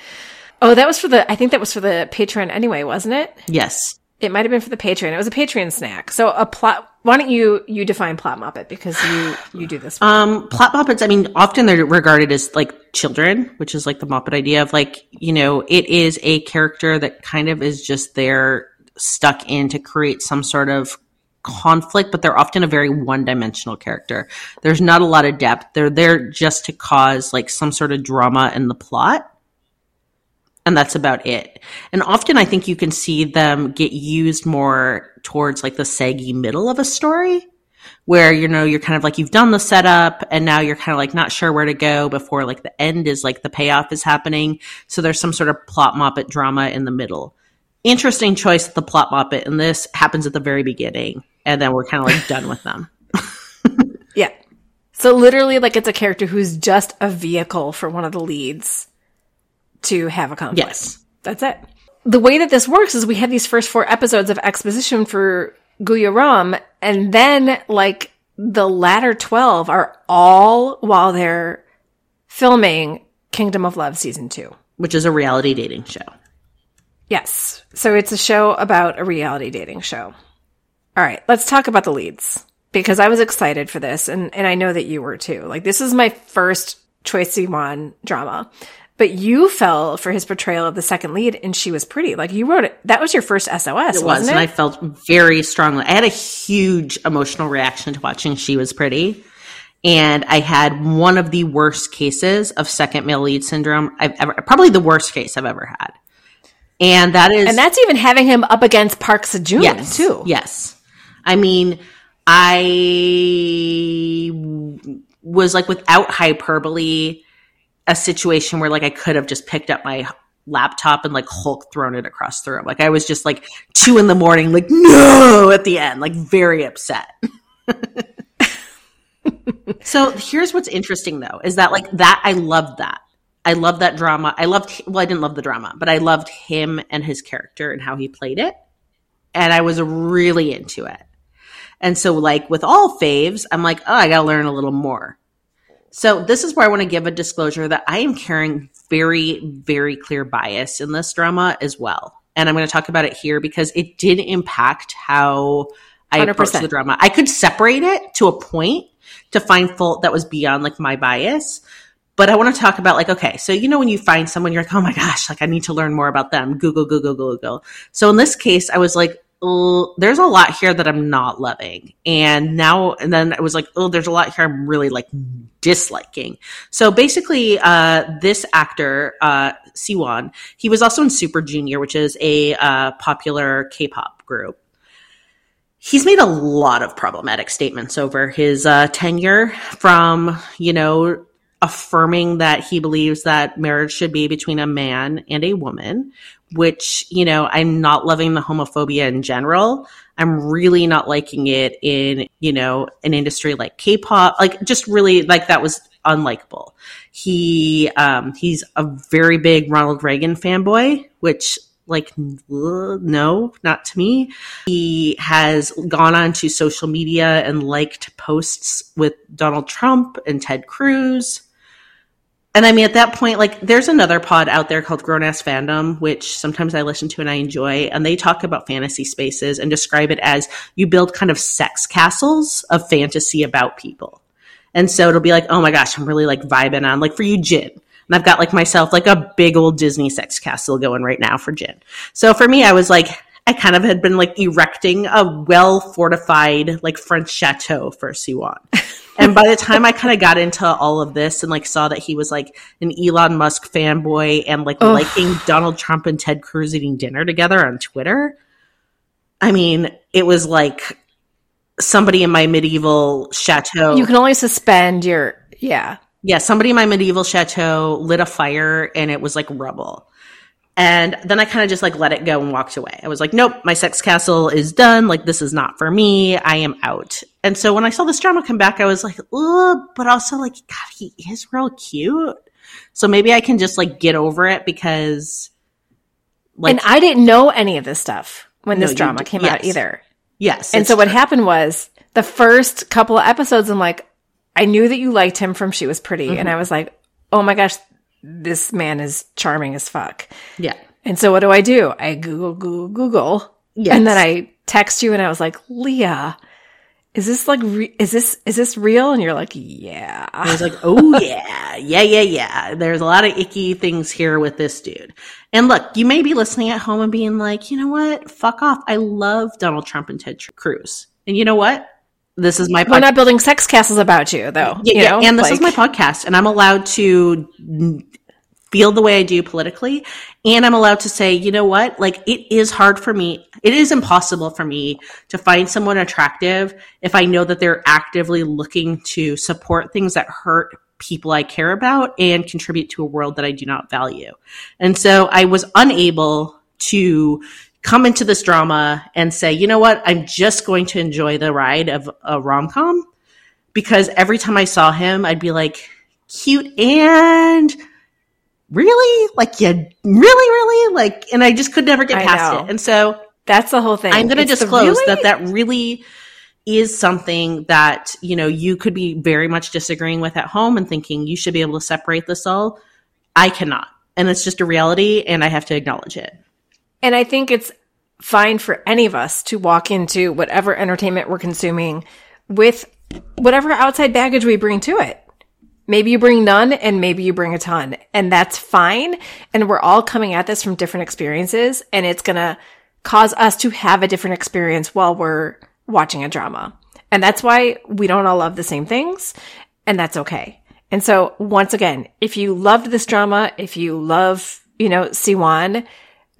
oh, that was for the I think that was for the Patreon anyway, wasn't it? Yes. It might have been for the Patreon. It was a Patreon snack. So a plot. Why don't you you define plot muppet because you you do this. Um, plot muppets. I mean, often they're regarded as like children, which is like the muppet idea of like, you know, it is a character that kind of is just there stuck in to create some sort of conflict, but they're often a very one dimensional character. There's not a lot of depth. They're there just to cause like some sort of drama in the plot. And that's about it. And often I think you can see them get used more towards like the saggy middle of a story where you know you're kind of like you've done the setup and now you're kind of like not sure where to go before like the end is like the payoff is happening so there's some sort of plot moppet drama in the middle interesting choice the plot moppet and this happens at the very beginning and then we're kind of like done with them Yeah. So literally, like it's a character who's just a vehicle for one of the leads to have a conflict. yes That's it. The way that this works is we have these first four episodes of exposition for Gu Yeo-reum, and then like the latter 12 are all while they're filming Kingdom of Love season two. which is a reality dating show Yes. So it's a show about a reality dating show. All right, let's talk about the leads. because I was excited for this and, and I know that you were too. Like this is my first Choi Siwon drama. But you fell for his portrayal of the second lead and she was pretty. Like you wrote it that was your first SOS, It was, wasn't and? I felt very strongly. I had a huge emotional reaction to watching She Was Pretty. And I had one of the worst cases of second male lead syndrome I've ever, probably the worst case I've ever had. And that is, and that's even having him up against Park Seo-joon yes, too. Yes. I mean, I was like without hyperbole, a situation where like I could have just picked up my laptop and like Hulk thrown it across the room. Like I was just like two in the morning, like no at the end, like very upset. so here's what's interesting though, is that like that I loved that. I loved that drama. I loved well, I didn't love the drama, but I loved him and his character and how he played it. And I was really into it. And so like with all faves, I'm like, oh, I gotta learn a little more. So this is where I want to give a disclosure that I am carrying very, very clear bias in this drama as well. And I'm going to talk about it here because it did impact how I approached 100%. the drama. I could separate it to a point to find fault that was beyond like my bias. But I want to talk about like, okay, so you know when you find someone, you're like, oh my gosh, like I need to learn more about them. Google, Google, Google, Google. So in this case, I was like, there's a lot here that I'm not loving. And now, and then I was like, oh, there's a lot here I'm really like disliking. So basically, uh, this actor, uh, Siwon, he was also in Super Junior, which is a uh, popular K-pop group. He's made a lot of problematic statements over his uh, tenure from, you know, affirming that he believes that marriage should be between a man and a woman, which, you know, I'm not loving the homophobia in general. I'm really not liking it in, you know, an industry like K-pop. Like just really like that was unlikable. He um he's a very big Ronald Reagan fanboy, which like no, not to me. He has gone on to social media and liked posts with Donald Trump and Ted Cruz. And I mean, at that point, like, there's another pod out there called Grown Ass Fandom, which sometimes I listen to and I enjoy. And they talk about fantasy spaces and describe it as you build kind of sex castles of fantasy about people. And so it'll be like, oh my gosh, I'm really like vibing on, like for you, Jin. And I've got like myself like a big old Disney sex castle going right now for Jin. So for me, I was like, I kind of had been like erecting a well fortified like French chateau for Siwon. And by the time I kind of got into all of this and like saw that he was like an Elon Musk fanboy and like Ugh. liking Donald Trump and Ted Cruz eating dinner together on Twitter, I mean, it was like somebody in my medieval chateau. You can only suspend your yeah. yeah, somebody in my medieval chateau lit a fire and it was like rubble. And then I kind of just like let it go and walked away. I was like, nope, my sex castle is done. Like, this is not for me. I am out. And so when I saw this drama come back, I was like, oh, but also like, God, he is real cute. So maybe I can just like get over it because, like, and I didn't know any of this stuff when No, this drama d- came out either. yes. And so what true. happened was the first couple of episodes, I'm like, I knew that you liked him from She Was Pretty. Mm-hmm. And I was like, oh my gosh, this man is charming as fuck. Yeah. And so what do I do? I Google, Google, Google. Yes. And then I text you and I was like, Leah, is this like, re- is this, is this real? And you're like, yeah. I was like, oh yeah, yeah, yeah, yeah. There's a lot of icky things here with this dude. And look, you may be listening at home and being like, you know what? Fuck off. I love Donald Trump and Ted Cruz. And you know what? This is my We're podcast. not building sex castles about you though. Yeah, you yeah, know? and this is my podcast, and I'm allowed to feel the way I do politically, and I'm allowed to say, you know what? Like, it is hard for me. It is impossible for me to find someone attractive if I know that they're actively looking to support things that hurt people I care about and contribute to a world that I do not value. And so I was unable to come into this drama and say, you know what? I'm just going to enjoy the ride of a rom com because every time I saw him, I'd be like, cute and really? Like, yeah, really, really? Like, and I just could never get I past know. it. And so That's the whole thing. I'm going to disclose really- that that really is something that, you know, you could be very much disagreeing with at home and thinking you should be able to separate this all. I cannot. And it's just a reality and I have to acknowledge it. And I think it's fine for any of us to walk into whatever entertainment we're consuming with whatever outside baggage we bring to it. Maybe you bring none and maybe you bring a ton and that's fine. And we're all coming at this from different experiences and it's going to cause us to have a different experience while we're watching a drama. And that's why we don't all love the same things and that's okay. And so once again, if you loved this drama, if you love, you know, Siwon,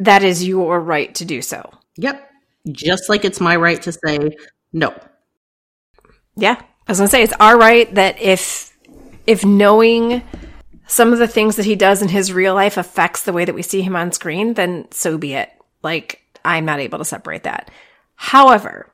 that is your right to do so. Yep. Just like it's my right to say no. Yeah. I was going to say it's our right that if if knowing some of the things that he does in his real life affects the way that we see him on screen, then so be it. Like I'm not able to separate that. However,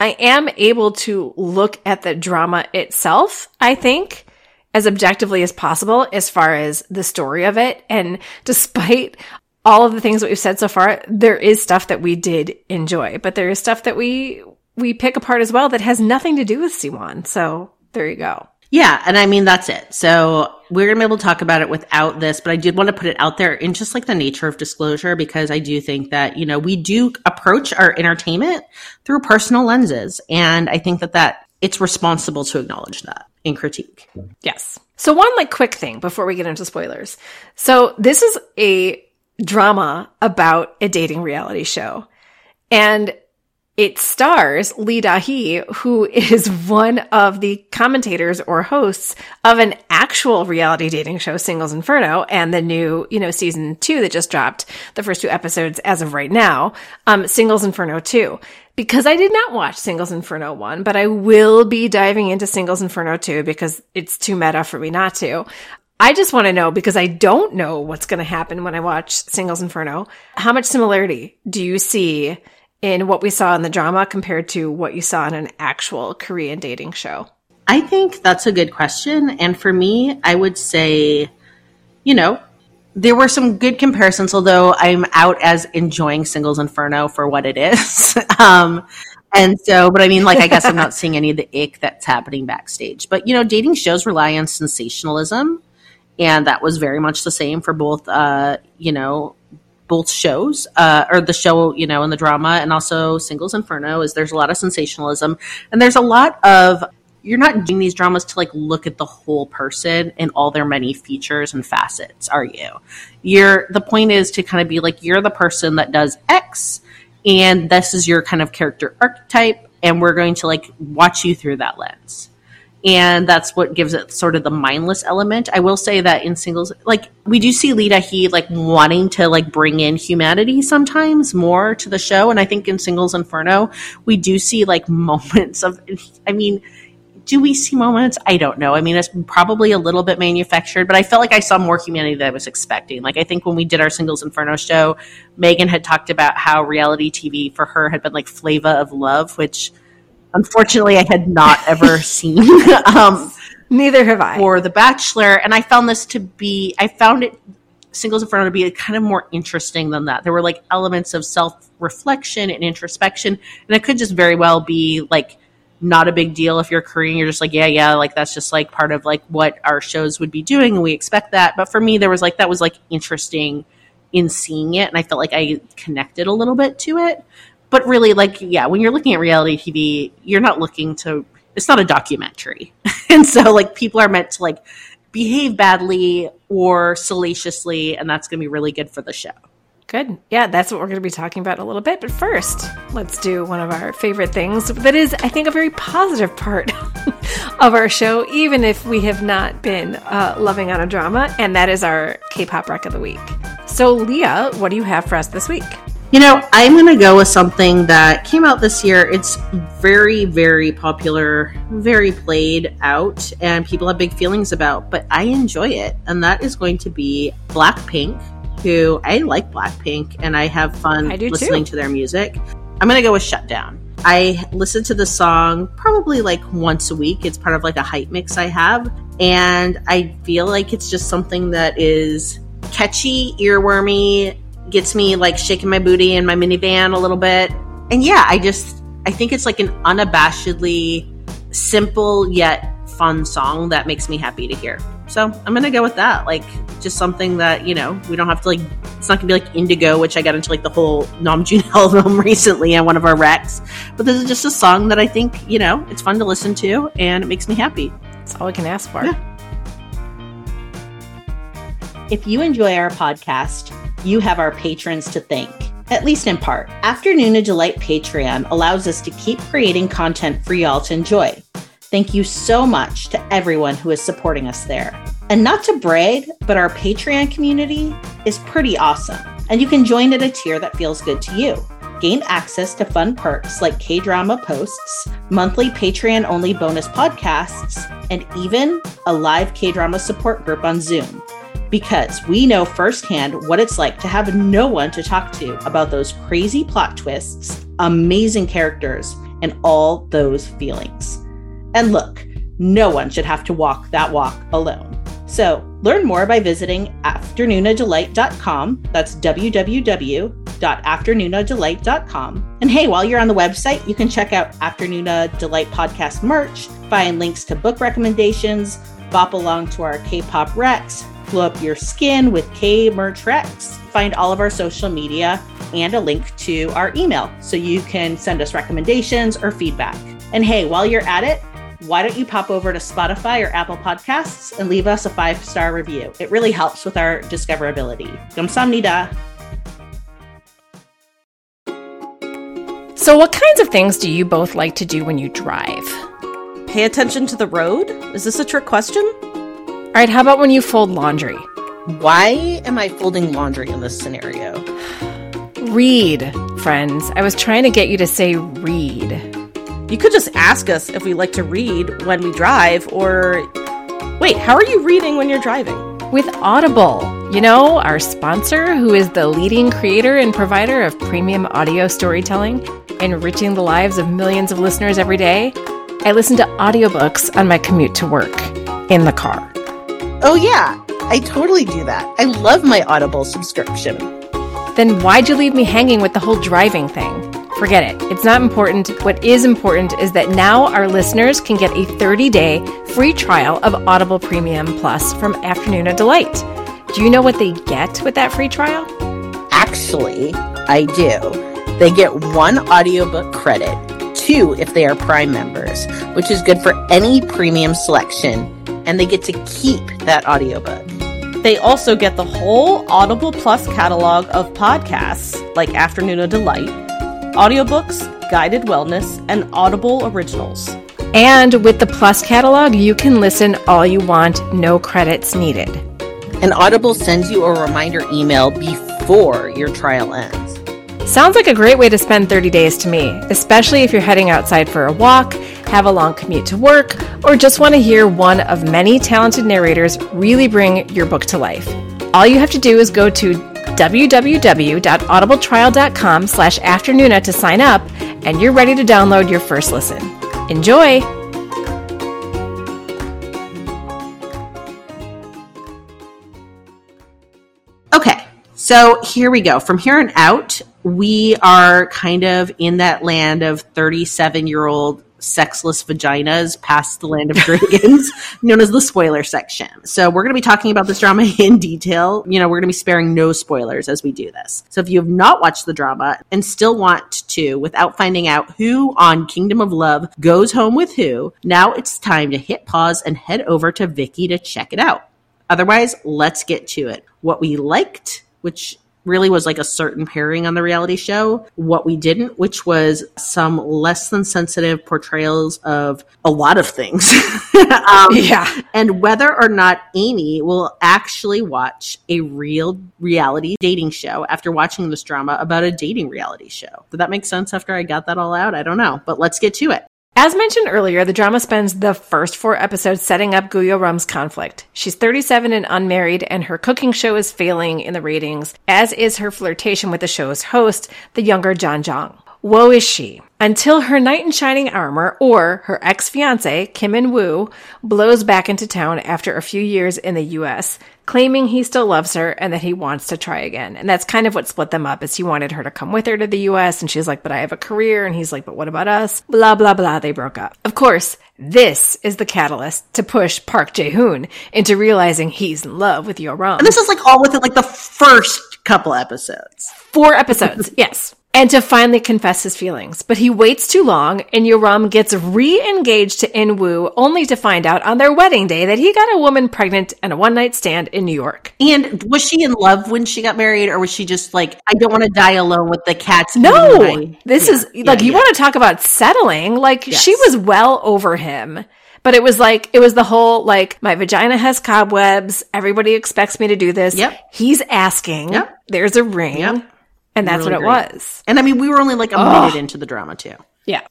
I am able to look at the drama itself, I think, as objectively as possible as far as the story of it. And despite all of the things that we've said so far, there is stuff that we did enjoy, but there is stuff that we, we pick apart as well that has nothing to do with Siwon. So there you go. Yeah, and I mean that's it. So we're gonna be able to talk about it without this, but I did want to put it out there in just like the nature of disclosure because I do think that you know we do approach our entertainment through personal lenses, and I think that that it's responsible to acknowledge that in critique. Yes. So one like quick thing before we get into spoilers. So this is a drama about a dating reality show. And it stars Lee Da-hee, who is one of the commentators or hosts of an actual reality dating show, Singles Inferno, and the new, you know, season two that just dropped, the first two episodes as of right now, um, Singles Inferno 2. Because I did not watch Singles Inferno 1, but I will be diving into Singles Inferno 2 because it's too meta for me not to. I just want to know because I don't know what's going to happen when I watch Singles Inferno. How much similarity do you see in what we saw in the drama compared to what you saw in an actual Korean dating show? I think that's a good question. And for me, I would say, you know, there were some good comparisons, although I'm out as enjoying Singles Inferno for what it is. um, and so, but I mean, like, I guess I'm not seeing any of the ick that's happening backstage. But, you know, dating shows rely on sensationalism. And that was very much the same for both, uh, you know, both shows, uh, or the show, you know, and the drama, and also Singles Inferno, is there's a lot of sensationalism, and there's a lot of you're not doing these dramas to like look at the whole person and all their many features and facets, are you? You're the point is to kind of be like you're the person that does X, and this is your kind of character archetype, and we're going to like watch you through that lens and that's what gives it sort of the mindless element. I will say that in singles, like we do see Lee Da-hee like wanting to like bring in humanity sometimes more to the show, and I think in Singles Inferno we do see like moments of. I mean, do we see moments? I don't know. I mean, it's probably a little bit manufactured, but I felt like I saw more humanity than I was expecting. Like, I think when we did our Singles Inferno show, Megan had talked about how reality TV for her had been like flavor of love, which unfortunately I had not ever seen. um, Neither have I. For The Bachelor, and I found this to be, I found it Singles Inferno to be kind of more interesting than that. There were like elements of self reflection and introspection, and it could just very well be like not a big deal if you're Korean. You're just like, yeah, yeah, like that's just like part of like what our shows would be doing, and we expect that. But for me, there was like that was like interesting in seeing it, and I felt like I connected a little bit to it but really like yeah when you're looking at reality tv you're not looking to it's not a documentary and so like people are meant to like behave badly or salaciously and that's going to be really good for the show Good. Yeah, that's what we're going to be talking about a little bit. But first, let's do one of our favorite things that is, I think, a very positive part of our show, even if we have not been uh, loving on a drama, and that is our K pop rec of the week. So, Leah, what do you have for us this week? You know, I'm going to go with something that came out this year. It's very, very popular, very played out, and people have big feelings about, but I enjoy it. And that is going to be Blackpink, who I like Blackpink and I have fun I listening too. to their music. I'm going to go with Shutdown. I listen to the song probably like once a week. It's part of like a hype mix I have. And I feel like it's just something that is catchy, earwormy, gets me like shaking my booty in my minivan a little bit. And yeah, I just I think it's like an unabashedly simple yet fun song that makes me happy to hear. So I'm gonna go with that. Like just something that you know we don't have to like. It's not gonna be like Indigo, which I got into like the whole Namjoon album recently on one of our recs. But this is just a song that I think you know it's fun to listen to and it makes me happy. That's all I can ask for. Yeah. If you enjoy our podcast, you have our patrons to thank, at least in part. Afternoona Delight Patreon allows us to keep creating content for y'all to enjoy. Thank you so much to everyone who is supporting us there. And not to brag, but our Patreon community is pretty awesome. And you can join at a tier that feels good to you. Gain access to fun perks like K drama posts, monthly Patreon only bonus podcasts, and even a live K drama support group on Zoom because we know firsthand what it's like to have no one to talk to about those crazy plot twists, amazing characters, and all those feelings. And look, no one should have to walk that walk alone. So learn more by visiting afternoonadelight.com. That's www.afternoonadelight.com. And hey, while you're on the website, you can check out Afternoona Delight podcast merch, find links to book recommendations, bop along to our K-pop recs, glow up your skin with K Merch Recs. Find all of our social media and a link to our email so you can send us recommendations or feedback. And hey, while you're at it, why don't you pop over to Spotify or Apple Podcasts and leave us a five star review? It really helps with our discoverability. Kamsamnida. So, what kinds of things do you both like to do when you drive? Pay attention to the road? Is this a trick question? All right, how about when you fold laundry? Why am I folding laundry in this scenario? Read, friends. I was trying to get you to say read. You could just ask us if we like to read when we drive, or. Wait, how are you reading when you're driving? With Audible, you know, our sponsor, who is the leading creator and provider of premium audio storytelling, enriching the lives of millions of listeners every day. I listen to audiobooks on my commute to work in the car. Oh, yeah, I totally do that. I love my Audible subscription. Then why'd you leave me hanging with the whole driving thing? Forget it. It's not important. What is important is that now our listeners can get a 30 day free trial of Audible Premium Plus from Afternoona Delight. Do you know what they get with that free trial? Actually, I do. They get one audiobook credit, two if they are Prime members, which is good for any premium selection, and they get to keep that audiobook. They also get the whole Audible Plus catalog of podcasts like Afternoona Delight, audiobooks, guided wellness, and Audible originals. And with the Plus catalog, you can listen all you want, no credits needed. And Audible sends you a reminder email before your trial ends. Sounds like a great way to spend 30 days to me, especially if you're heading outside for a walk, have a long commute to work, or just want to hear one of many talented narrators really bring your book to life. All you have to do is go to www.audibletrial.com slash afternoona to sign up, and you're ready to download your first listen. Enjoy! Okay, so here we go. From here on out, we are kind of in that land of 37 year old sexless vaginas past the land of dragons, known as the spoiler section. So we're going to be talking about this drama in detail. You know, we're going to be sparing no spoilers as we do this. So if you have not watched the drama and still want to, without finding out who on Kingdom of Love goes home with who, now it's time to hit pause and head over to Viki to check it out. Otherwise, let's get to it. What we liked, which really was like a certain pairing on the reality show. What we didn't, which was some less than sensitive portrayals of a lot of things. um, Yeah. And whether or not Amy will actually watch a real reality dating show after watching this drama about a dating reality show. Did that make sense after I got that all out? I don't know, but let's get to it. As mentioned earlier, the drama spends the first four episodes setting up Gu Yeo-reum's conflict. She's 37 and unmarried, and her cooking show is failing in the ratings, as is her flirtation with the show's host, the younger John Jong. Woe is she. Until her knight in shining armor, or her ex fiance, Kim In Woo, blows back into town after a few years in the US, claiming he still loves her and that he wants to try again. And that's kind of what split them up, is he wanted her to come with her to the US, and she's like, but I have a career, and he's like, but what about us? Blah, blah, blah, they broke up. Of course, this is the catalyst to push Park Jae-hoon into realizing he's in love with Yoram. And this is like all within like the first couple episodes. Four episodes, yes. And to finally confess his feelings. But he waits too long, and Yoram gets re engaged to Inwoo, only to find out on their wedding day that he got a woman pregnant and a one night stand in New York. And was she in love when she got married, or was she just like, I don't want to die alone with the cats? No, my-" this Yeah, is yeah, like, you want to talk about settling. Like, she was well over him. But it was like, it was the whole, like, my vagina has cobwebs. Everybody expects me to do this. Yep. He's asking. Yep. There's a ring. Yep. And that's Really what it was. And I mean, we were only like a minute into the drama too. Yeah.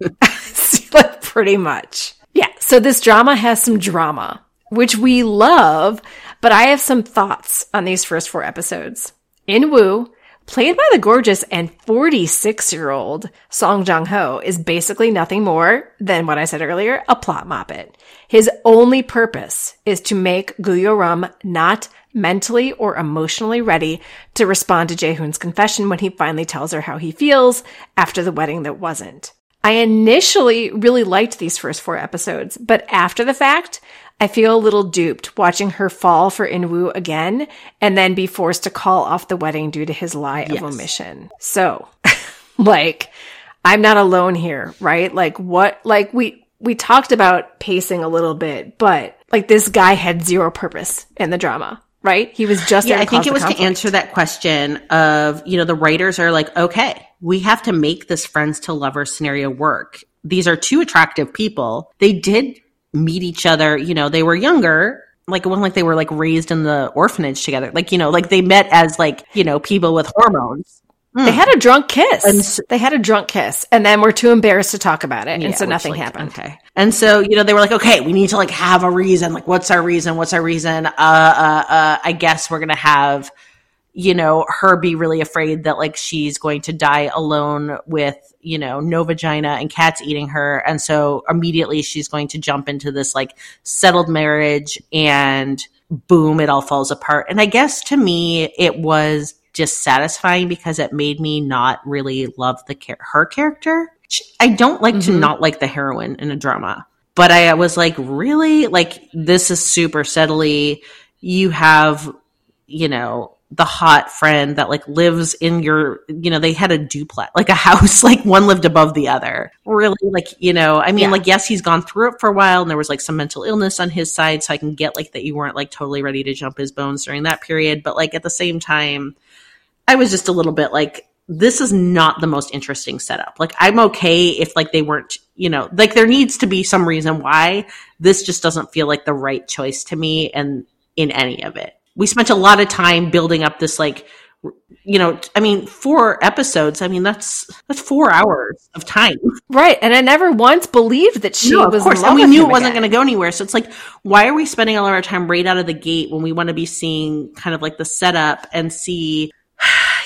like pretty much. Yeah. So this drama has some drama, which we love, but I have some thoughts on these first four episodes. In Woo, played by the gorgeous and 46 year old Song Jong Ho, is basically nothing more than what I said earlier, a plot moppet. His only purpose is to make Gu Yeo-reum not mentally or emotionally ready to respond to Jaehoon's confession when he finally tells her how he feels after the wedding that wasn't. I initially really liked these first four episodes, but after the fact, I feel a little duped watching her fall for Inwoo again and then be forced to call off the wedding due to his lie of omission. So, like, I'm not alone here, right? Like, what, like, we, we talked about pacing a little bit, but like, this guy had zero purpose in the drama, right? He was just Yeah, I think it was to answer that question of, you know, the writers are like, okay, we have to make this friends to lovers scenario work. These are two attractive people. They did meet each other, you know, they were younger. Like it wasn't like they were like raised in the orphanage together. Like, you know, like they met as like, you know, people with hormones. They had a drunk kiss. And s- they had a drunk kiss, and then we're too embarrassed to talk about it, and so nothing like, happened. Okay. And so, you know, they were like, okay, we need to like have a reason. Like, what's our reason? What's our reason? Uh, uh, uh, I guess we're going to have, you know, her be really afraid that like she's going to die alone with, you know, no vagina and cats eating her. And so immediately she's going to jump into this like settled marriage and boom, it all falls apart. And I guess to me, it was just satisfying because it made me not really love the char- her character. She- I don't like to Mhm. not like the heroine in a drama, but I was like, really? Like, this is super subtly. You have, you know, the hot friend that like lives in your, you know, they had a duplex, like a house, like one lived above the other. Really, like, you know, I mean, Yeah. like, yes, he's gone through it for a while and there was like some mental illness on his side. So I can get like that you weren't like totally ready to jump his bones during that period. But like at the same time, I was just a little bit like, this is not the most interesting setup. Like, I'm okay if like they weren't, you know, like there needs to be some reason why this just doesn't feel like the right choice to me and in any of it. We spent a lot of time building up this like, you know, I mean, four episodes. I mean, that's that's four hours of time. Right, and I never once believed that she No, was. of course, and we knew it wasn't going to go anywhere. So it's like, why are we spending all of our time right out of the gate when we want to be seeing kind of like the setup and see,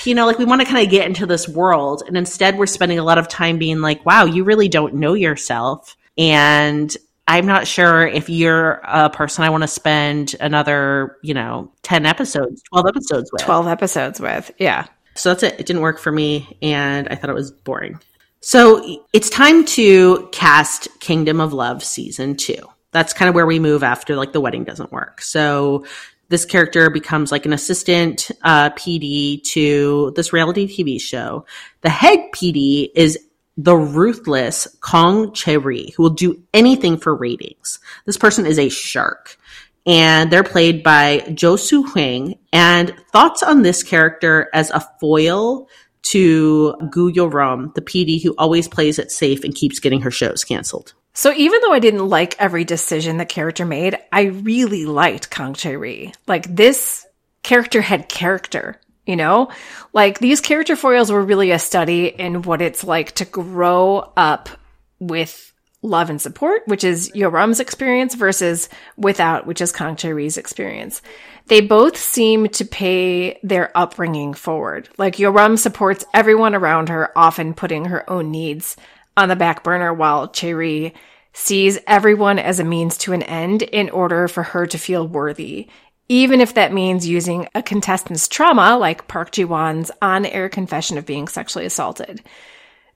you know, like we want to kind of get into this world, and instead we're spending a lot of time being like, wow, you really don't know yourself, and I'm not sure if you're a person I want to spend another, you know, ten episodes, twelve episodes with. 12 episodes with. Yeah. So that's it. It didn't work for me, and I thought it was boring. So it's time to cast Kingdom of Love season two. That's kind of where we move after like the wedding doesn't work. So this character becomes like an assistant uh, PD to this reality TV show. The head PD is the ruthless Kang Chae-ri, who will do anything for ratings. This person is a shark and they're played by Jo Soo-hyang. And thoughts on this character as a foil to Gu Yoram, the PD who always plays it safe and keeps getting her shows canceled. So even though I didn't like every decision the character made, I really liked Kang Chae Ri. Like this character had character, you know? Like these character foils were really a study in what it's like to grow up with love and support, which is Yoram's experience, versus without, which is Kang Chae-ri's experience. They both seem to pay their upbringing forward. Like Yoram supports everyone around her, often putting her own needs on the back burner, while Chae-ri sees everyone as a means to an end in order for her to feel worthy. Even if that means using a contestant's trauma, like Park Ji-won's on-air confession of being sexually assaulted.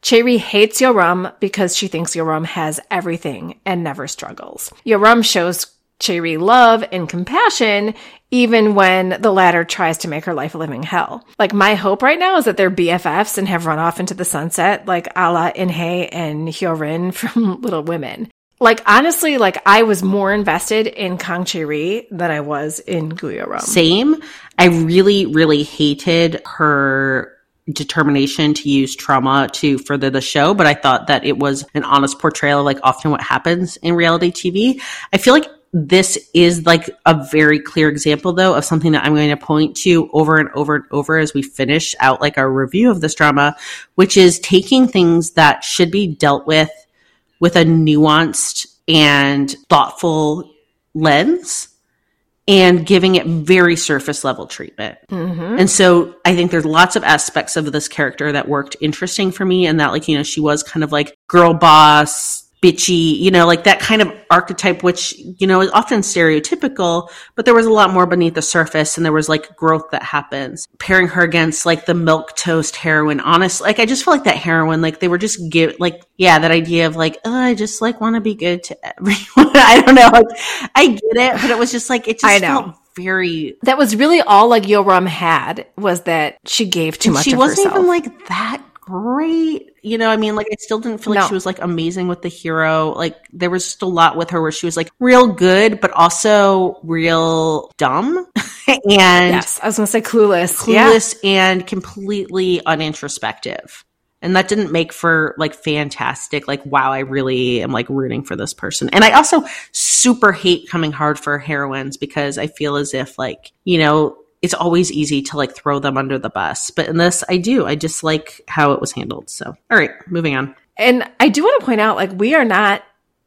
Chae-ri hates Yoram because she thinks Yoram has everything and never struggles. Yoram shows Chae-ri love and compassion even when the latter tries to make her life a living hell. Like my hope right now is that they're BFFs and have run off into the sunset like a la Inhae and Hyorin from Little Women. Like honestly, like I was more invested in Kang Chae-ri than I was in Gu Same. I really, really hated her determination to use trauma to further the show, but I thought that it was an honest portrayal of like often what happens in reality TV. I feel like this is like a very clear example though of something that I'm going to point to over and over and over as we finish out like our review of this drama, which is taking things that should be dealt with with a nuanced and thoughtful lens and giving it very surface level treatment. Mm-hmm. And so I think there's lots of aspects of this character that worked interesting for me and that like, you know, she was kind of like girl boss, bitchy, you know, like that kind of archetype, which, you know, is often stereotypical, but there was a lot more beneath the surface and there was like growth that happens. Pairing her against like the milquetoast heroine, honest, like I just feel like that heroine, like they were just give, like, yeah, that idea of like, oh, I just like want to be good to everyone. I don't know. Like, I get it, but it was just like, it just I know. felt very. That was really all like Yeo-reum had was that she gave too much She wasn't herself. even like that great. You know, I mean, like I still didn't feel like No. she was like amazing with the hero. Like there was just a lot with her where she was like real good, but also real dumb and yes, I was gonna say clueless. Yeah. clueless and completely unintrospective. And that didn't make for like fantastic, like, wow, I really am like rooting for this person. And I also super hate coming hard for heroines because I feel as if like, you know, it's always easy to like throw them under the bus. But in this, I do. I just like how it was handled. So, all right, moving on. And I do want to point out, like, we are not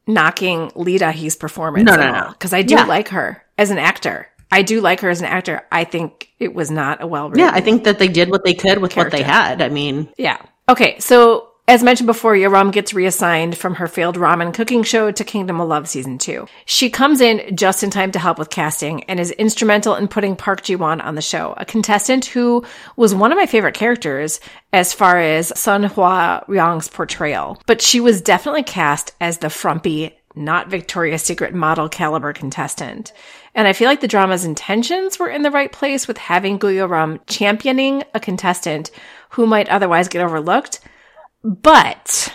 knocking Lee Da-hee's performance No, at no, all no. because I do Yeah. like her as an actor. I do like her as an actor. I think it was not a well written. Yeah, I think that they did what they could with what they had. I mean, Yeah. Okay, so as mentioned before, Yeo-reum gets reassigned from her failed ramen cooking show to Kingdom of Love season two. She comes in just in time to help with casting and is instrumental in putting Park Ji-won on the show, a contestant who was one of my favorite characters as far as Sun Hwa Ryong's portrayal. But she was definitely cast as the frumpy, not Victoria's Secret model caliber contestant. And I feel like the drama's intentions were in the right place with having Gu Yeo-reum championing a contestant who might otherwise get overlooked. But,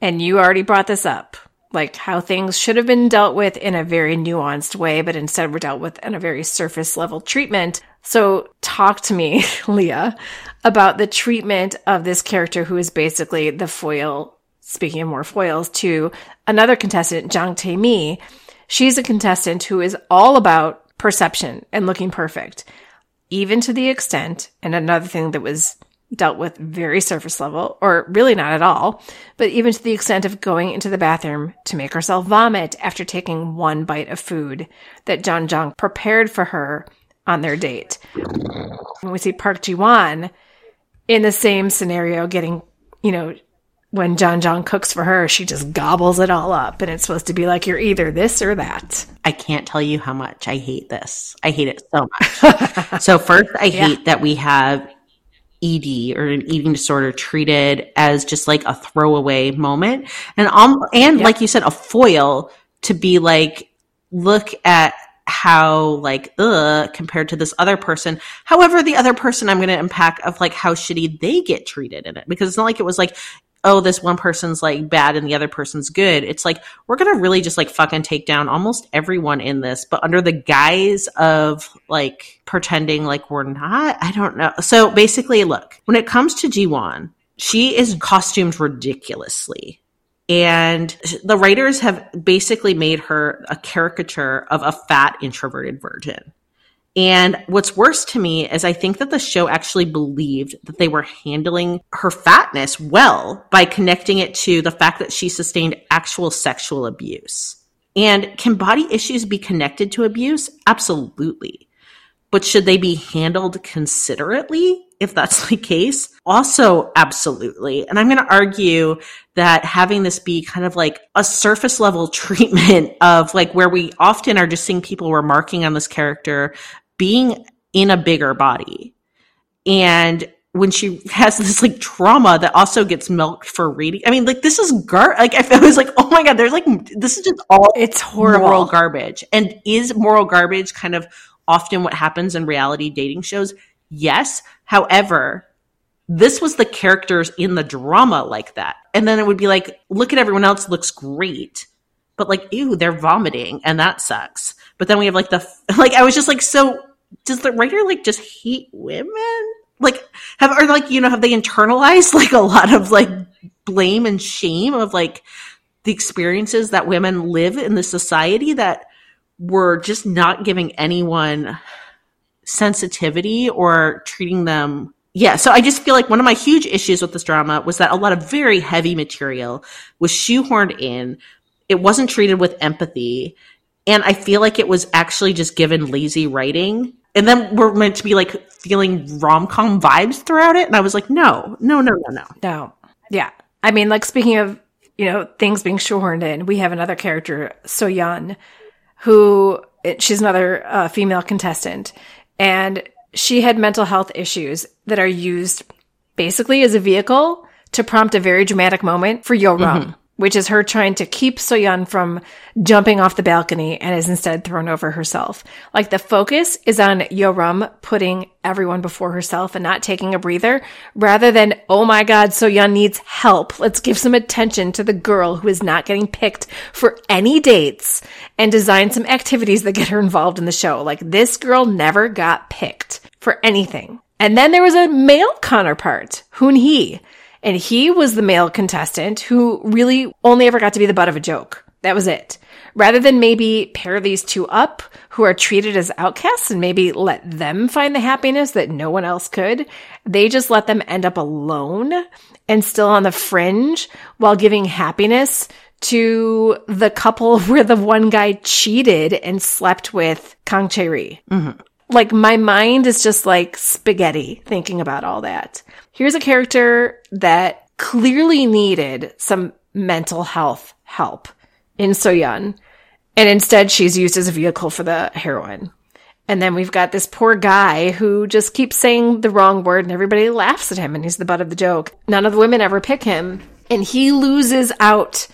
and you already brought this up, like how things should have been dealt with in a very nuanced way, but instead were dealt with in a very surface level treatment. So talk to me, Leah, about the treatment of this character who is basically the foil, speaking of more foils, to another contestant, Jang Tae-mi. She's a contestant who is all about perception and looking perfect, even to the extent, and another thing that was dealt with very surface level, or really not at all, but even to the extent of going into the bathroom to make herself vomit after taking one bite of food that John Jong prepared for her on their date. When we see Park Ji-won in the same scenario getting, you know, when John Jong cooks for her, she just gobbles it all up. And it's supposed to be like, you're either this or that. I can't tell you how much I hate this. I hate it so much. so first, I hate that we have ED or an eating disorder treated as just like a throwaway moment, and um, and like you said, a foil to be like, look at how like ugh compared to this other person. However, the other person I'm going to impact of like how shitty they get treated in it. Because it's not like it was like oh, this one person's like bad and the other person's good. It's like we're gonna really just like fucking take down almost everyone in this, but under the guise of like pretending like we're not. I don't know. So basically, look, when it comes to Ji-won, she is costumed ridiculously. And the writers have basically made her a caricature of a fat introverted virgin. And what's worse to me is I think that the show actually believed that they were handling her fatness well by connecting it to the fact that she sustained actual sexual abuse. And can body issues be connected to abuse? Absolutely. But should they be handled considerately if that's the case? Also, absolutely. And I'm going to argue that having this be kind of like a surface level treatment of like where we often are just seeing people remarking on this character being in a bigger body. And when she has this like trauma that also gets milked for reading. I mean, like this is gar like I was like, oh my god, there's like this is just all It's horrible. moral garbage. And is moral garbage kind of often what happens in reality dating shows? Yes. However, this was the characters in the drama like that. And then it would be like, look at everyone else looks great. But like, ew, they're vomiting and that sucks. But then we have like the, like, I was just like, so does the writer like just hate women? Like, have, or like, you know, have they internalized like a lot of like blame and shame of like the experiences that women live in the society that were just not giving anyone sensitivity or treating them yeah, so I just feel like one of my huge issues with this drama was that a lot of very heavy material was shoehorned in. It wasn't treated with empathy. And I feel like it was actually just given lazy writing. And then we're meant to be like feeling rom com vibes throughout it. And I was like, no, no, no, no, no. No. Yeah. I mean, like speaking of, you know, things being shoehorned in, we have another character, Soyeon, who she's another uh, female contestant. And she had mental health issues that are used basically as a vehicle to prompt a very dramatic moment for Yeo-reum, mm-hmm. Which is her trying to keep Soyeon from jumping off the balcony and is instead thrown over herself. Like the focus is on Yeo-reum putting everyone before herself and not taking a breather rather than, oh my God, Soyeon needs help. Let's give some attention to the girl who is not getting picked for any dates and design some activities that get her involved in the show. Like this girl never got picked for anything. And then there was a male counterpart, Hoon Hee. And he was the male contestant who really only ever got to be the butt of a joke. That was it. Rather than maybe pair these two up who are treated as outcasts and maybe let them find the happiness that no one else could, they just let them end up alone and still on the fringe while giving happiness to the couple where the one guy cheated and slept with Kang Chae-ri. Mm-hmm. Like my mind is just like spaghetti thinking about all that. Here's a character that clearly needed some mental health help in Soyeon. And instead she's used as a vehicle for the heroine. And then we've got this poor guy who just keeps saying the wrong word and everybody laughs at him and he's the butt of the joke. None of the women ever pick him and he loses out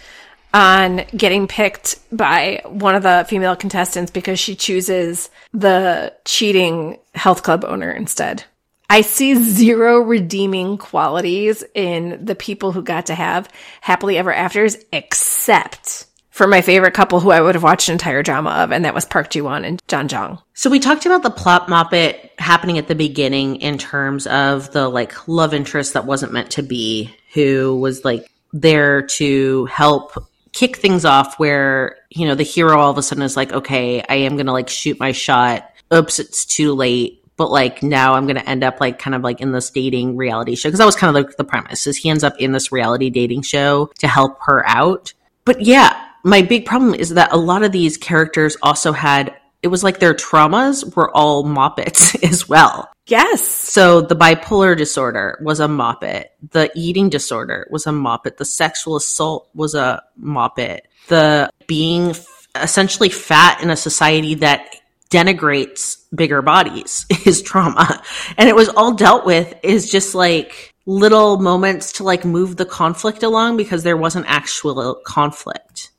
on getting picked by one of the female contestants because she chooses the cheating health club owner instead. I see zero redeeming qualities in the people who got to have happily ever afters, except for my favorite couple who I would have watched an entire drama of, and that was Park Ji Won and John Jong. So we talked about the plot moppet happening at the beginning in terms of the like love interest that wasn't meant to be, who was like there to help kick things off where, you know, the hero all of a sudden is like, okay, I am going to like shoot my shot. Oops, it's too late. But like now I'm going to end up like kind of like in this dating reality show. Cause that was kind of like the premise is he ends up in this reality dating show to help her out. But yeah, my big problem is that a lot of these characters also had it was like their traumas were all moppets as well. Yes. So the bipolar disorder was a moppet. The eating disorder was a moppet. The sexual assault was a moppet. The being f- essentially fat in a society that denigrates bigger bodies is trauma. And it was all dealt with is just like little moments to like move the conflict along because there wasn't actual conflict.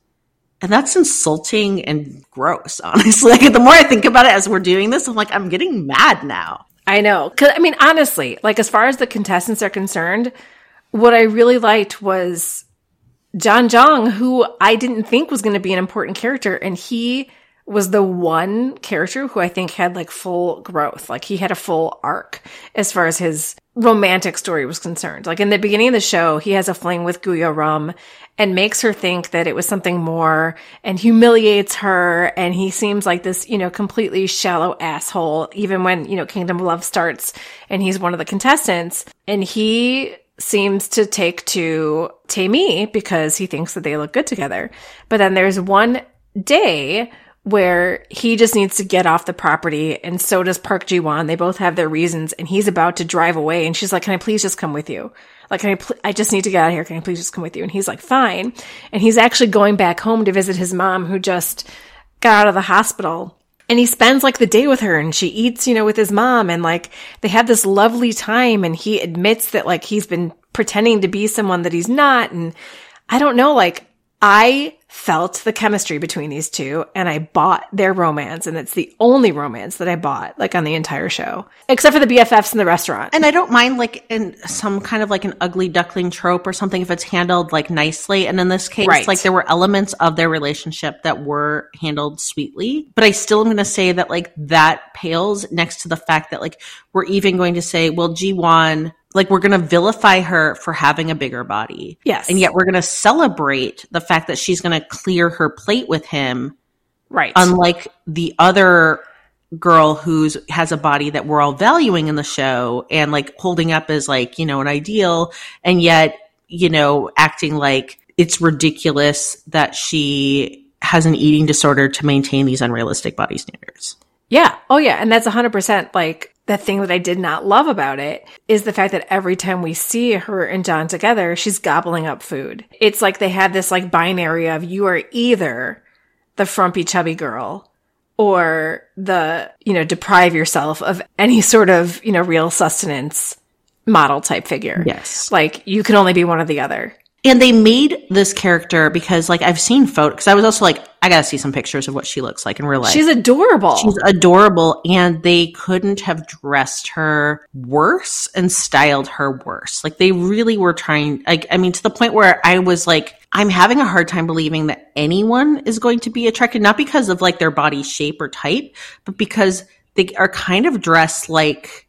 And that's insulting and gross, honestly. Like, the more I think about it as we're doing this, I'm like, I'm getting mad now. I know. Cause I mean, honestly, like as far as the contestants are concerned, what I really liked was John Jong, who I didn't think was going to be an important character. And he was the one character who I think had like full growth. Like he had a full arc as far as his romantic story was concerned. Like in the beginning of the show, he has a fling with Gu Yeo-reum and makes her think that it was something more and humiliates her. And he seems like this, you know, completely shallow asshole, even when, you know, Kingdom of Love starts and he's one of the contestants. And he seems to take to Tae because he thinks that they look good together. But then there's one day where he just needs to get off the property and so does Park Ji Won. They both have their reasons and he's about to drive away and she's like, can I please just come with you? Like, can I, pl- I just need to get out of here. Can I please just come with you? And he's like, fine. And he's actually going back home to visit his mom who just got out of the hospital. And he spends like the day with her and she eats, you know, with his mom and like they have this lovely time and he admits that like he's been pretending to be someone that he's not. And I don't know, like I felt the chemistry between these two and I bought their romance. And it's the only romance that I bought like on the entire show, except for the BFFs in the restaurant. And I don't mind like in some kind of like an ugly duckling trope or something if it's handled like nicely. And in this case, Right. like there were elements of their relationship that were handled sweetly. But I still am going to say that like that pales next to the fact that like we're even going to say, well, Ji-won, like we're going to vilify her for having a bigger body. Yes. And yet we're going to celebrate the fact that she's going to clear her plate with him right. unlike the other girl who's has a body that we're all valuing in the show and like holding up as like you know an ideal and yet you know acting like it's ridiculous that she has an eating disorder to maintain these unrealistic body standards Yeah. Oh, yeah. And that's 100% like the thing that I did not love about it is the fact that every time we see her and John together, she's gobbling up food. It's like they have this like binary of you are either the frumpy chubby girl or the, you know, deprive yourself of any sort of, you know, real sustenance model type figure. Yes. Like you can only be one or the other. And they made this character because like i've seen photos because i was also like i gotta see some pictures of what she looks like in real life She's adorable. She's adorable, and they couldn't have dressed her worse and styled her worse. Like they really were trying. Like I mean, to the point where I was like, I'm having a hard time believing that anyone is going to be attracted, not because of like their body shape or type, but because they are kind of dressed like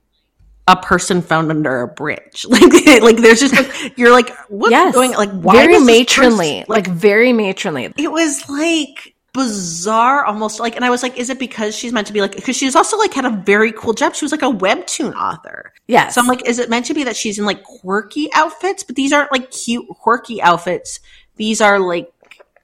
a person found under a bridge. Like, like there's just like, you're like, what's yes. going? Like, why very matronly, person- like very matronly. it was like bizarre almost like and i was like is it because she's meant to be like because she's also like had a very cool job she was like a webtoon author Yes. so i'm like is it meant to be that she's in like quirky outfits but these aren't like cute quirky outfits these are like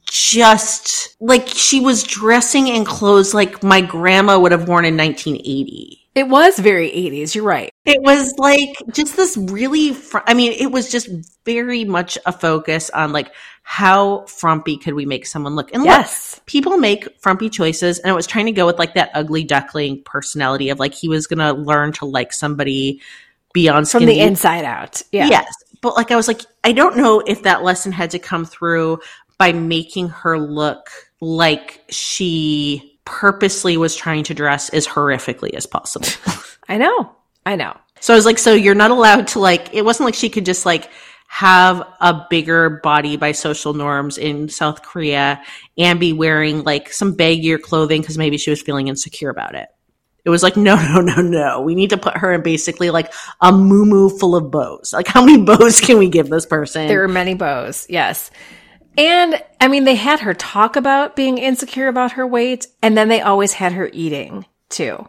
just like she was dressing in clothes like my grandma would have worn in 1980 it was very 80s. You're right. it was like just this really, fr- I mean, it was just very much a focus on like how frumpy could we make someone look. And look, Yes. people make frumpy choices, and it was trying to go with like that ugly duckling personality of like he was going to learn to like somebody beyond From the inside out. Yeah. Yes. But like I was like, I don't know if that lesson had to come through by making her look like she purposely was trying to dress as horrifically as possible. I know. I know. So I was like, so you're not allowed to like, it wasn't like she could just like have a bigger body by social norms in South Korea and be wearing like some baggier clothing because maybe she was feeling insecure about it. It was like, no, no, no, no. We need to put her in basically like a moo full of bows. Like, how many bows can we give this person? There are many bows. Yes. And I mean, they had her talk about being insecure about her weight, and then they always had her eating too.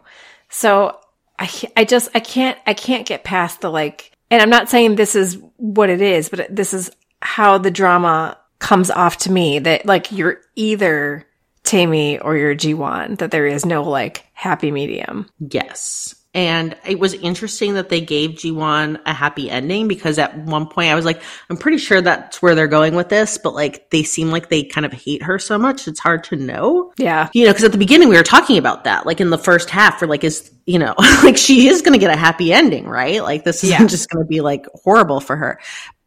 So I, I just, I can't, I can't get past the like, and I'm not saying this is what it is, but this is how the drama comes off to me that like you're either Tae-mi or you're Ji-won, that there is no like happy medium. Yes. And it was interesting that they gave Ji-won a happy ending because at one point I was like, I'm pretty sure that's where they're going with this, but like they seem like they kind of hate her so much. It's hard to know. Yeah. You know, because at the beginning we were talking about that, like in the first half, for like, is, you know, like she is going to get a happy ending, right? Like this isn't Yeah. just going to be like horrible for her.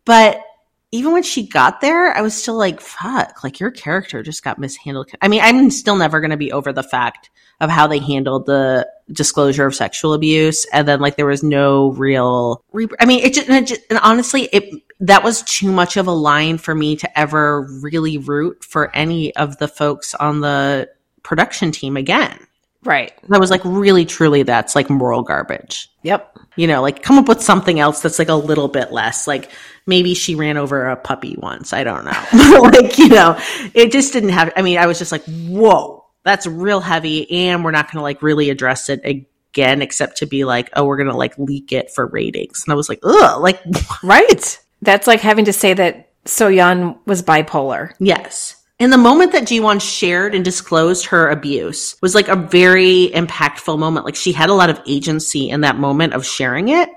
But even when she got there, I was still like, fuck, like your character just got mishandled. I mean, I'm still never going to be over the fact of how they handled the disclosure of sexual abuse. And then like there was no real, re- I mean, it just, and, it just, and honestly, it, that was too much of a line for me to ever really root for any of the folks on the production team again. Right. I was like, really, truly, that's like moral garbage. Yep. You know, like come up with something else that's like a little bit less. Like maybe she ran over a puppy once. I don't know. like, you know, it just didn't have, I mean, I was just like, whoa, that's real heavy. And we're not going to like really address it again, except to be like, oh, we're going to like leak it for ratings. And I was like, ugh, like, Right. That's like having to say that Soyeon was bipolar. yes. And the moment that Jiwon shared and disclosed her abuse was like a very impactful moment. Like she had a lot of agency in that moment of sharing it.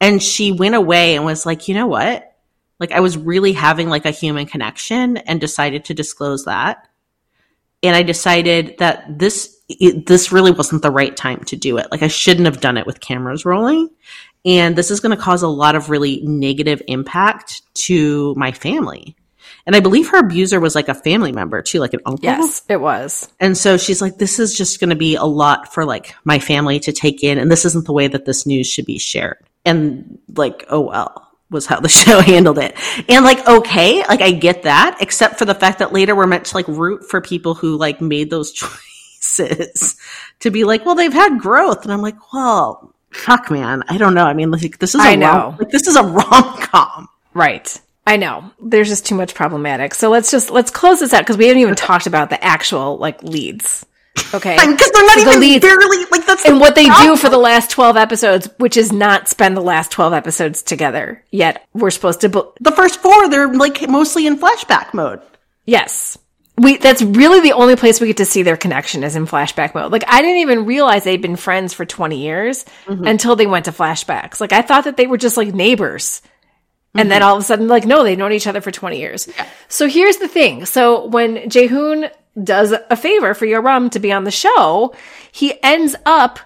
And she went away and was like, you know what? Like I was really having like a human connection and decided to disclose that. And I decided that this, it, this really wasn't the right time to do it. Like I shouldn't have done it with cameras rolling. And this is going to cause a lot of really negative impact to my family. And I believe her abuser was like a family member too, like an uncle. Yes, it was. And so she's like, this is just going to be a lot for like my family to take in. And this isn't the way that this news should be shared. And like, oh well, was how the show handled it. And like, okay, like I get that, except for the fact that later we're meant to like root for people who like made those choices to be like, well, they've had growth. And I'm like, well, fuck man. I don't know. I mean, like this is a I rom- know. like this is a rom com. Right. I know. There's just too much problematic. So let's just let's close this out because we haven't even talked about the actual like leads. Okay. Because they're not So the even leads- barely like that's and the what they do for the last 12 episodes, which is not spend the last 12 episodes together. Yet we're supposed to the first four, they're like mostly in flashback mode. Yes. We that's really the only place we get to see their connection is in flashback mode. Like I didn't even realize they'd been friends for 20 years mm-hmm. until they went to flashbacks. Like I thought that they were just like neighbors. And then mm-hmm. all of a sudden like no, they've known each other for 20 years. So here's the thing. So when Jaehoon does a favor for Yeo-reum to be on the show, he ends up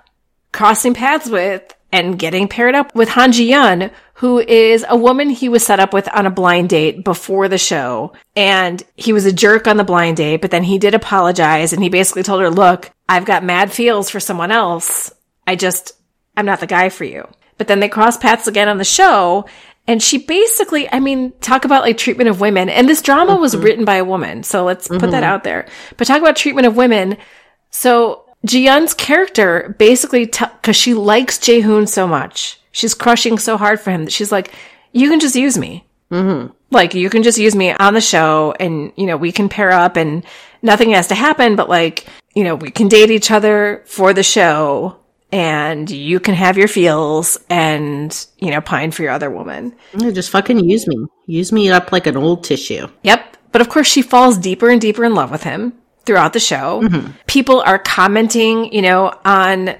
crossing paths with and getting paired up with Han Ji-yeon, who is a woman he was set up with on a blind date before the show. And he was a jerk on the blind date, but then he did apologize and he basically told her, look, I've got mad feels for someone else. I just, I'm not the guy for you. But then they cross paths again on the show. And she basically, I mean, talk about like treatment of women. And this drama was written by a woman. So let's put that out there. But talk about treatment of women. So Ji-yeon's character basically, because she likes Jaehoon so much, she's crushing so hard for him that she's like, you can just use me. Mm-hmm. Like, you can just use me on the show and, you know, we can pair up and nothing has to happen, but like, you know, we can date each other for the show and you can have your feels and, you know, pine for your other woman. Just fucking use me. Use me up like an old tissue. Yep. But of course, she falls deeper and deeper in love with him throughout the show. Mm-hmm. People are commenting, you know, on,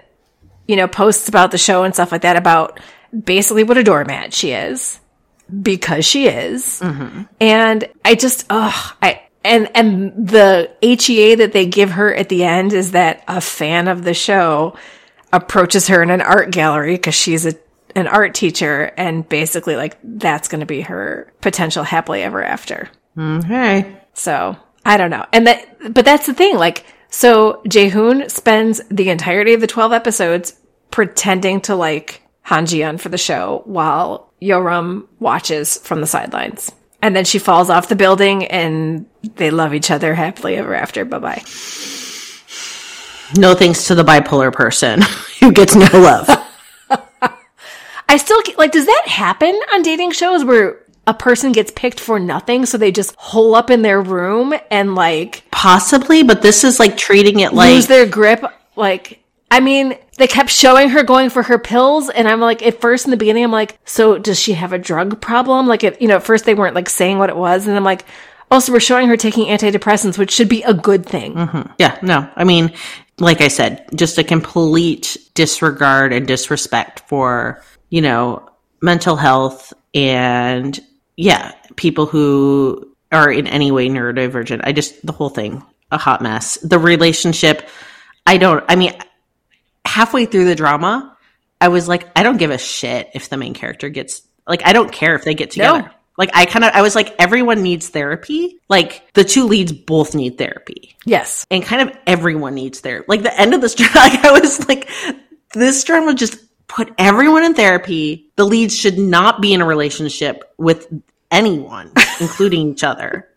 you know, posts about the show and stuff like that about basically what a doormat she is because she is. Mm-hmm. And I just, oh, I, and, and the HEA that they give her at the end is that a fan of the show approaches her in an art gallery because she's a, an art teacher and basically like that's going to be her potential happily ever after. Okay. So I don't know. And that, but that's the thing. Like, so Jaehoon spends the entirety of the 12 episodes pretending to like Han Ji-yeon for the show while Yeo-reum watches from the sidelines. And then she falls off the building and they love each other happily ever after. Bye bye. No thanks to the bipolar person who gets no love. I still like, does that happen on dating shows where a person gets picked for nothing? So they just hole up in their room and like Possibly, but this is like treating it like lose their grip. Like, I mean, they kept showing her going for her pills, and I'm like, at first in the beginning, I'm like, so does she have a drug problem? Like, it, you know, at first they weren't like saying what it was, and I'm like, also we're showing her taking antidepressants, which should be a good thing. Mm-hmm. Yeah, no. I mean, like I said, just a complete disregard and disrespect for, you know, mental health and yeah, people who are in any way neurodivergent. I just the whole thing a hot mess. The relationship, I don't I mean halfway through the drama, I was like I don't give a shit if the main character gets like I don't care if they get together. No. Like I kind of I was like everyone needs therapy. Like the two leads both need therapy Yes. and kind of everyone needs therapy. Like the end of this drama, like I was like, this drama just put everyone in therapy. The leads should not be in a relationship with anyone, including each other.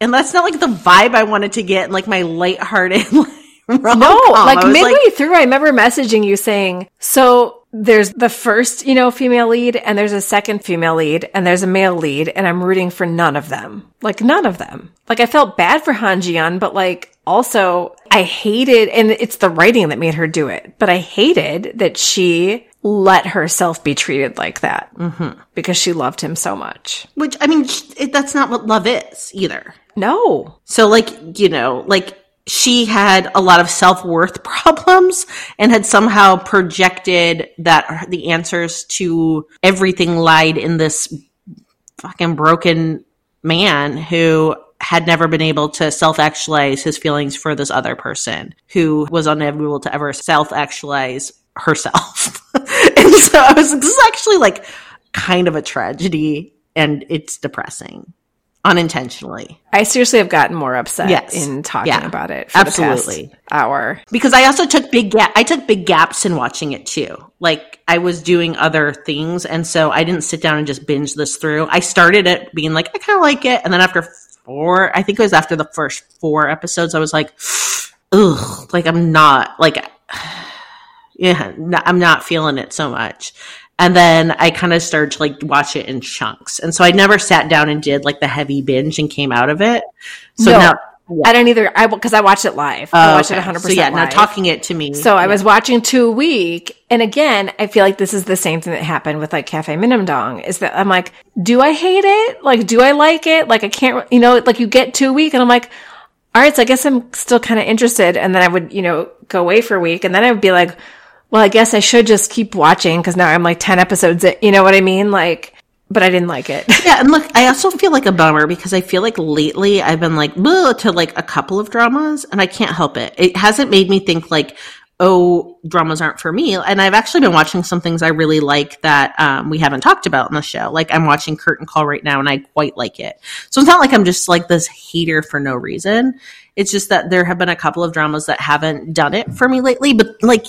And that's not like the vibe I wanted to get, in, like my lighthearted like, rom-com. No, like midway through, I remember messaging you saying, so there's the first, you know, female lead and there's a second female lead and there's a male lead and I'm rooting for none of them. Like none of them. Like I felt bad for Han Ji-yeon, but like also I hated, and it's the writing that made her do it, but I hated that she let herself be treated like that mm-hmm. because she loved him so much. which I mean, that's not what love is either. No. So, like, you know, like she had a lot of self worth problems and had somehow projected that the answers to everything lied in this fucking broken man who had never been able to self actualize his feelings for this other person who was unable to ever self actualize herself. and so I was actually like kind of a tragedy and it's depressing unintentionally. I seriously have gotten more upset Yes. in talking Yeah. about it for Absolutely. hour. because I also took big gap. I took big gaps in watching it too. Like I was doing other things, and so I didn't sit down and just binge this through. I started it being like, I kind of like it, and then after four, I think it was after the first four episodes, I was like, ugh, like I'm not like, yeah, I'm not feeling it so much. And then I kind of started to like watch it in chunks, and so I never sat down and did like the heavy binge and came out of it. So No. now. I don't either. I because I watched it live. I Oh, watched it 100. So percent yeah, now live. talking it to me. So I was watching two a week, and again, I feel like this is the same thing that happened with like Cafe Minamdang. Is that I'm like, do I hate it? Like, do I like it? Like, I can't, you know, like you get two a week, and I'm like, all right, so I guess I'm still kind of interested, and then I would, you know, go away for a week, and then I would be like, well, I guess I should just keep watching because now I'm like ten episodes, in, you know what I mean? Like, but I didn't like it. Yeah, and look, I also feel like a bummer because I feel like lately I've been like to like a couple of dramas, and I can't help it. It hasn't made me think like, oh, dramas aren't for me. And I've actually been watching some things I really like that um, we haven't talked about in the show. Like I'm watching Curtain Call right now, and I quite like it. So it's not like I'm just like this hater for no reason. It's just that there have been a couple of dramas that haven't done it for me lately. But like,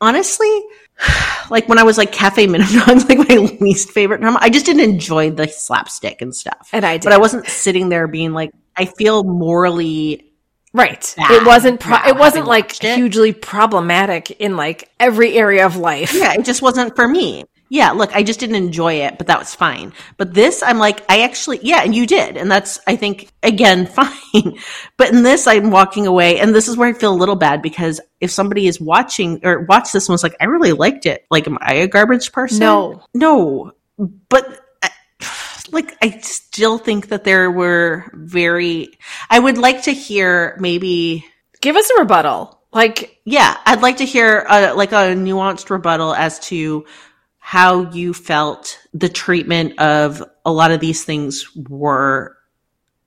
honestly, like when I was like Cafe Minimum, like my least favorite drama. I just didn't enjoy the slapstick and stuff. And I did. but I wasn't sitting there being like, I feel morally. Right. Bad it wasn't. Pro- it wasn't like it. hugely problematic in like every area of life. Yeah, it just wasn't for me. Yeah, look, I just didn't enjoy it, but that was fine. But this, I'm like, I actually, yeah, and you did. And that's, I think, again, fine. But in this, I'm walking away, and this is where I feel a little bad because if somebody is watching or watched this and was like, I really liked it, like, am I a garbage person? No. No. But, uh, I- like, I still think that there were very, I would like to hear maybe Give us a rebuttal. Like, yeah, I'd like to hear a, like a nuanced rebuttal as to how you felt the treatment of a lot of these things were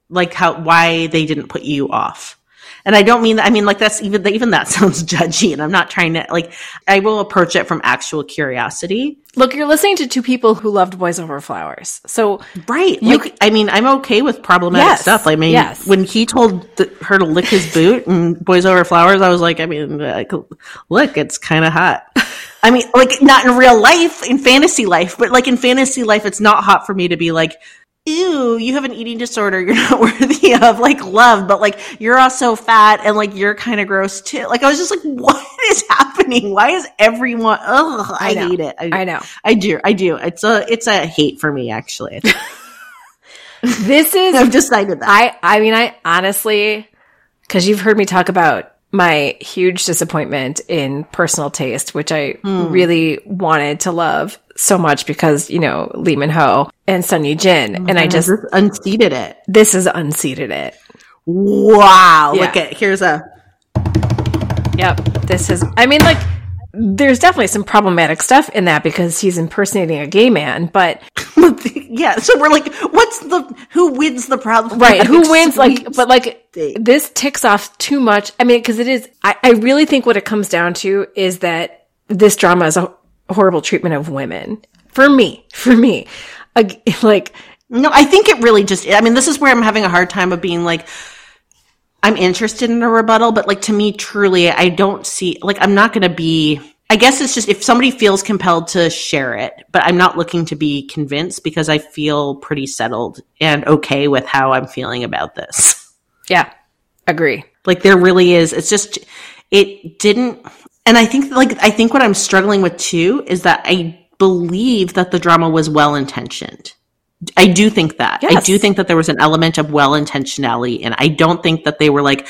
like how why they didn't put you off. And I don't mean that I mean like that's even even that sounds judgy and I'm not trying to like I will approach it from actual curiosity. look, you're listening to two people who loved Boys Over Flowers. So, Right. You like, I mean, I'm okay with problematic Yes, stuff. I mean, yes. when he told the, her to lick his boot and Boys Over Flowers, I was like, I mean, like, look, it's kind of hot. I mean, like, not in real life, in fantasy life, but like in fantasy life, it's not hot for me to be like, ew, you have an eating disorder. You're not worthy of like love, but like, you're also fat and like, you're kind of gross too. Like, I was just like, what is happening? Why is everyone, ugh, I, I hate it. I know. I do. I do. It's a, it's a hate for me, actually. This is I've decided that. I I mean I honestly cuz you've heard me talk about my huge disappointment in personal taste which I hmm. really wanted to love so much because you know Lee Min Ho and Son Ye-jin oh and I just just unseated it. this has unseated it. Wow. Yeah. Look at here's a Yep. This is I mean like there's definitely some problematic stuff in that because he's impersonating a gay man, but yeah. So we're like, what's the who wins the problem? right who wins like but like thing. this ticks off too much i mean because it is I, I really think what it comes down to is that this drama is a horrible treatment of women for me for me like no, I think it really just. I mean, this is where I'm having a hard time of being like. I'm interested in a rebuttal, but like to me, truly, I don't see like I'm not going to be. I guess it's just if somebody feels compelled to share it, but I'm not looking to be convinced because I feel pretty settled and okay with how I'm feeling about this. yeah agree Like there really is. It's just it didn't and I think like I think what I'm struggling with too is that I believe that the drama was well intentioned. I do think that. I do think that there was an element of well intentionality and I don't think that they were like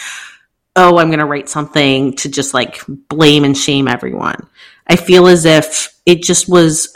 oh, I'm going to write something to just like blame and shame everyone. I feel as if it just was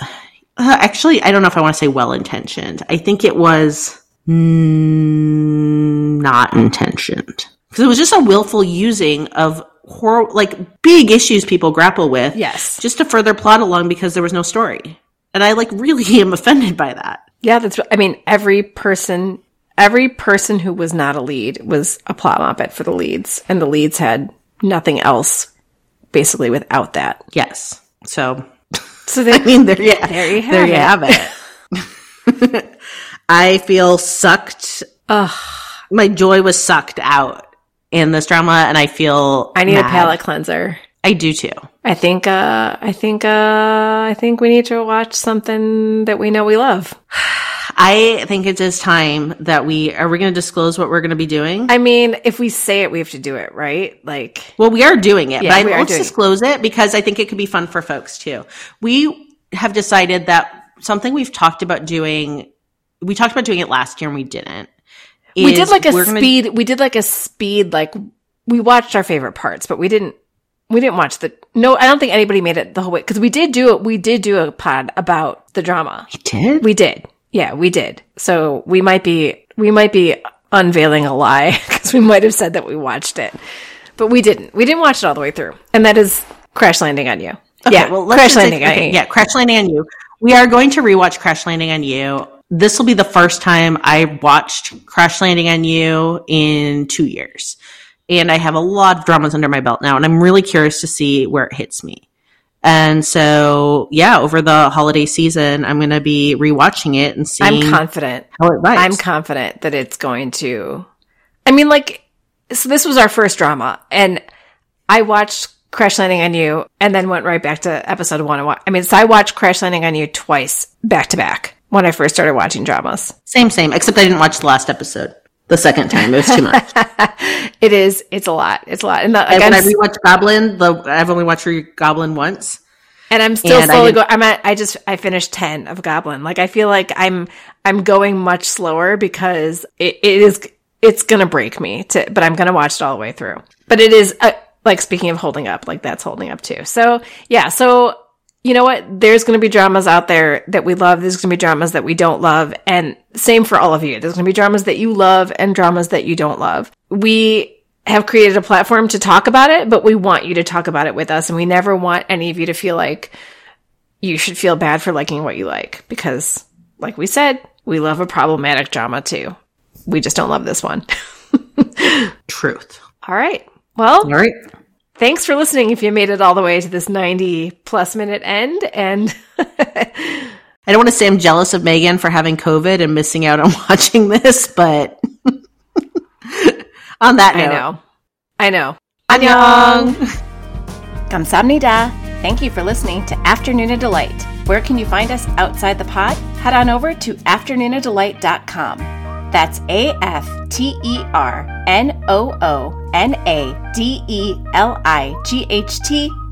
uh, actually, I don't know if I want to say well intentioned. I think it was mm, not intentioned because it was just a willful using of hor- like big issues people grapple with Yes. just to further plot along because there was no story. And I like really am offended by that. Yeah, that's. I mean, every person, every person who was not a lead was a plot moppet for the leads, and the leads had nothing else, basically, without that. Yes. So So they, I mean, there, yeah, There you have there you it. have it. I feel sucked. Ugh. My joy was sucked out in this drama, and I feel I need a mad. palate cleanser. I do too. I think. Uh, I think. Uh, I think we need to watch something that we know we love. I think it is time that we are. We going to disclose what we're going to be doing. I mean, if we say it, we have to do it, right? Like, Well, we are doing it, Yeah, but I, let's doing it. disclose it because I think it could be fun for folks too. We have decided that something we've talked about doing. We talked about doing it last year and we didn't. we did like a we're gonna- speed. We did like a speed. Like, we watched our favorite parts, but we didn't. We didn't watch the. No, I don't think anybody made it the whole way because we did do it. We did do a pod about the drama. did. We did. Yeah, we did. So we might be we might be unveiling a lie because we might have said that we watched it, but we didn't. We didn't watch it all the way through, and that is Crash Landing on You. yeah, well, let's Crash Landing on okay, You. Yeah, Crash Landing on You. We are going to rewatch Crash Landing on You. This will be the first time I watched Crash Landing on You in two years. And I have a lot of dramas under my belt now, and I'm really curious to see where it hits me. And so, yeah, over the holiday season, I'm going to be rewatching it and seeing I'm confident. how it vibes. I'm confident that it's going to. I mean, like, so this was our first drama, and I watched Crash Landing on You, and then went right back to episode one. And I mean, so I watched Crash Landing on You twice, back to back, when I first started watching dramas. same, same, except I didn't watch the last episode the second time. It was too much. It is. It's a lot. It's a lot. And, the, like, and when I'm I rewatched Goblin, the I've only watched Goblin once. And I'm still And slowly going. I'm at. I just I finished ten of Goblin. Like I feel like I'm I'm going much slower because it, it is it's gonna break me. To but I'm gonna watch it all the way through. But it is uh, like speaking of holding up, like that's holding up too. So yeah. So you know what? There's gonna be dramas out there that we love. There's gonna be dramas that we don't love, and same for all of you. There's gonna be dramas that you love and dramas that you don't love. We have created a platform to talk about it, but we want you to talk about it with us. And we never want any of you to feel like you should feel bad for liking what you like because, like we said, we love a problematic drama too. We just don't love this one. Truth. All right. Well, All right. Thanks for listening if you made it all the way to this 90 plus minute end. And I don't want to say I'm jealous of Megan for having COVID and missing out on watching this, but on that note. I note, know. I know. Annyeong. Kamsamnida. Thank you for listening to Afternoona Delight. Where can you find us outside the pod? Head on over to afternoonadelight.com. That's A F T E R N O O N A D E L I G H T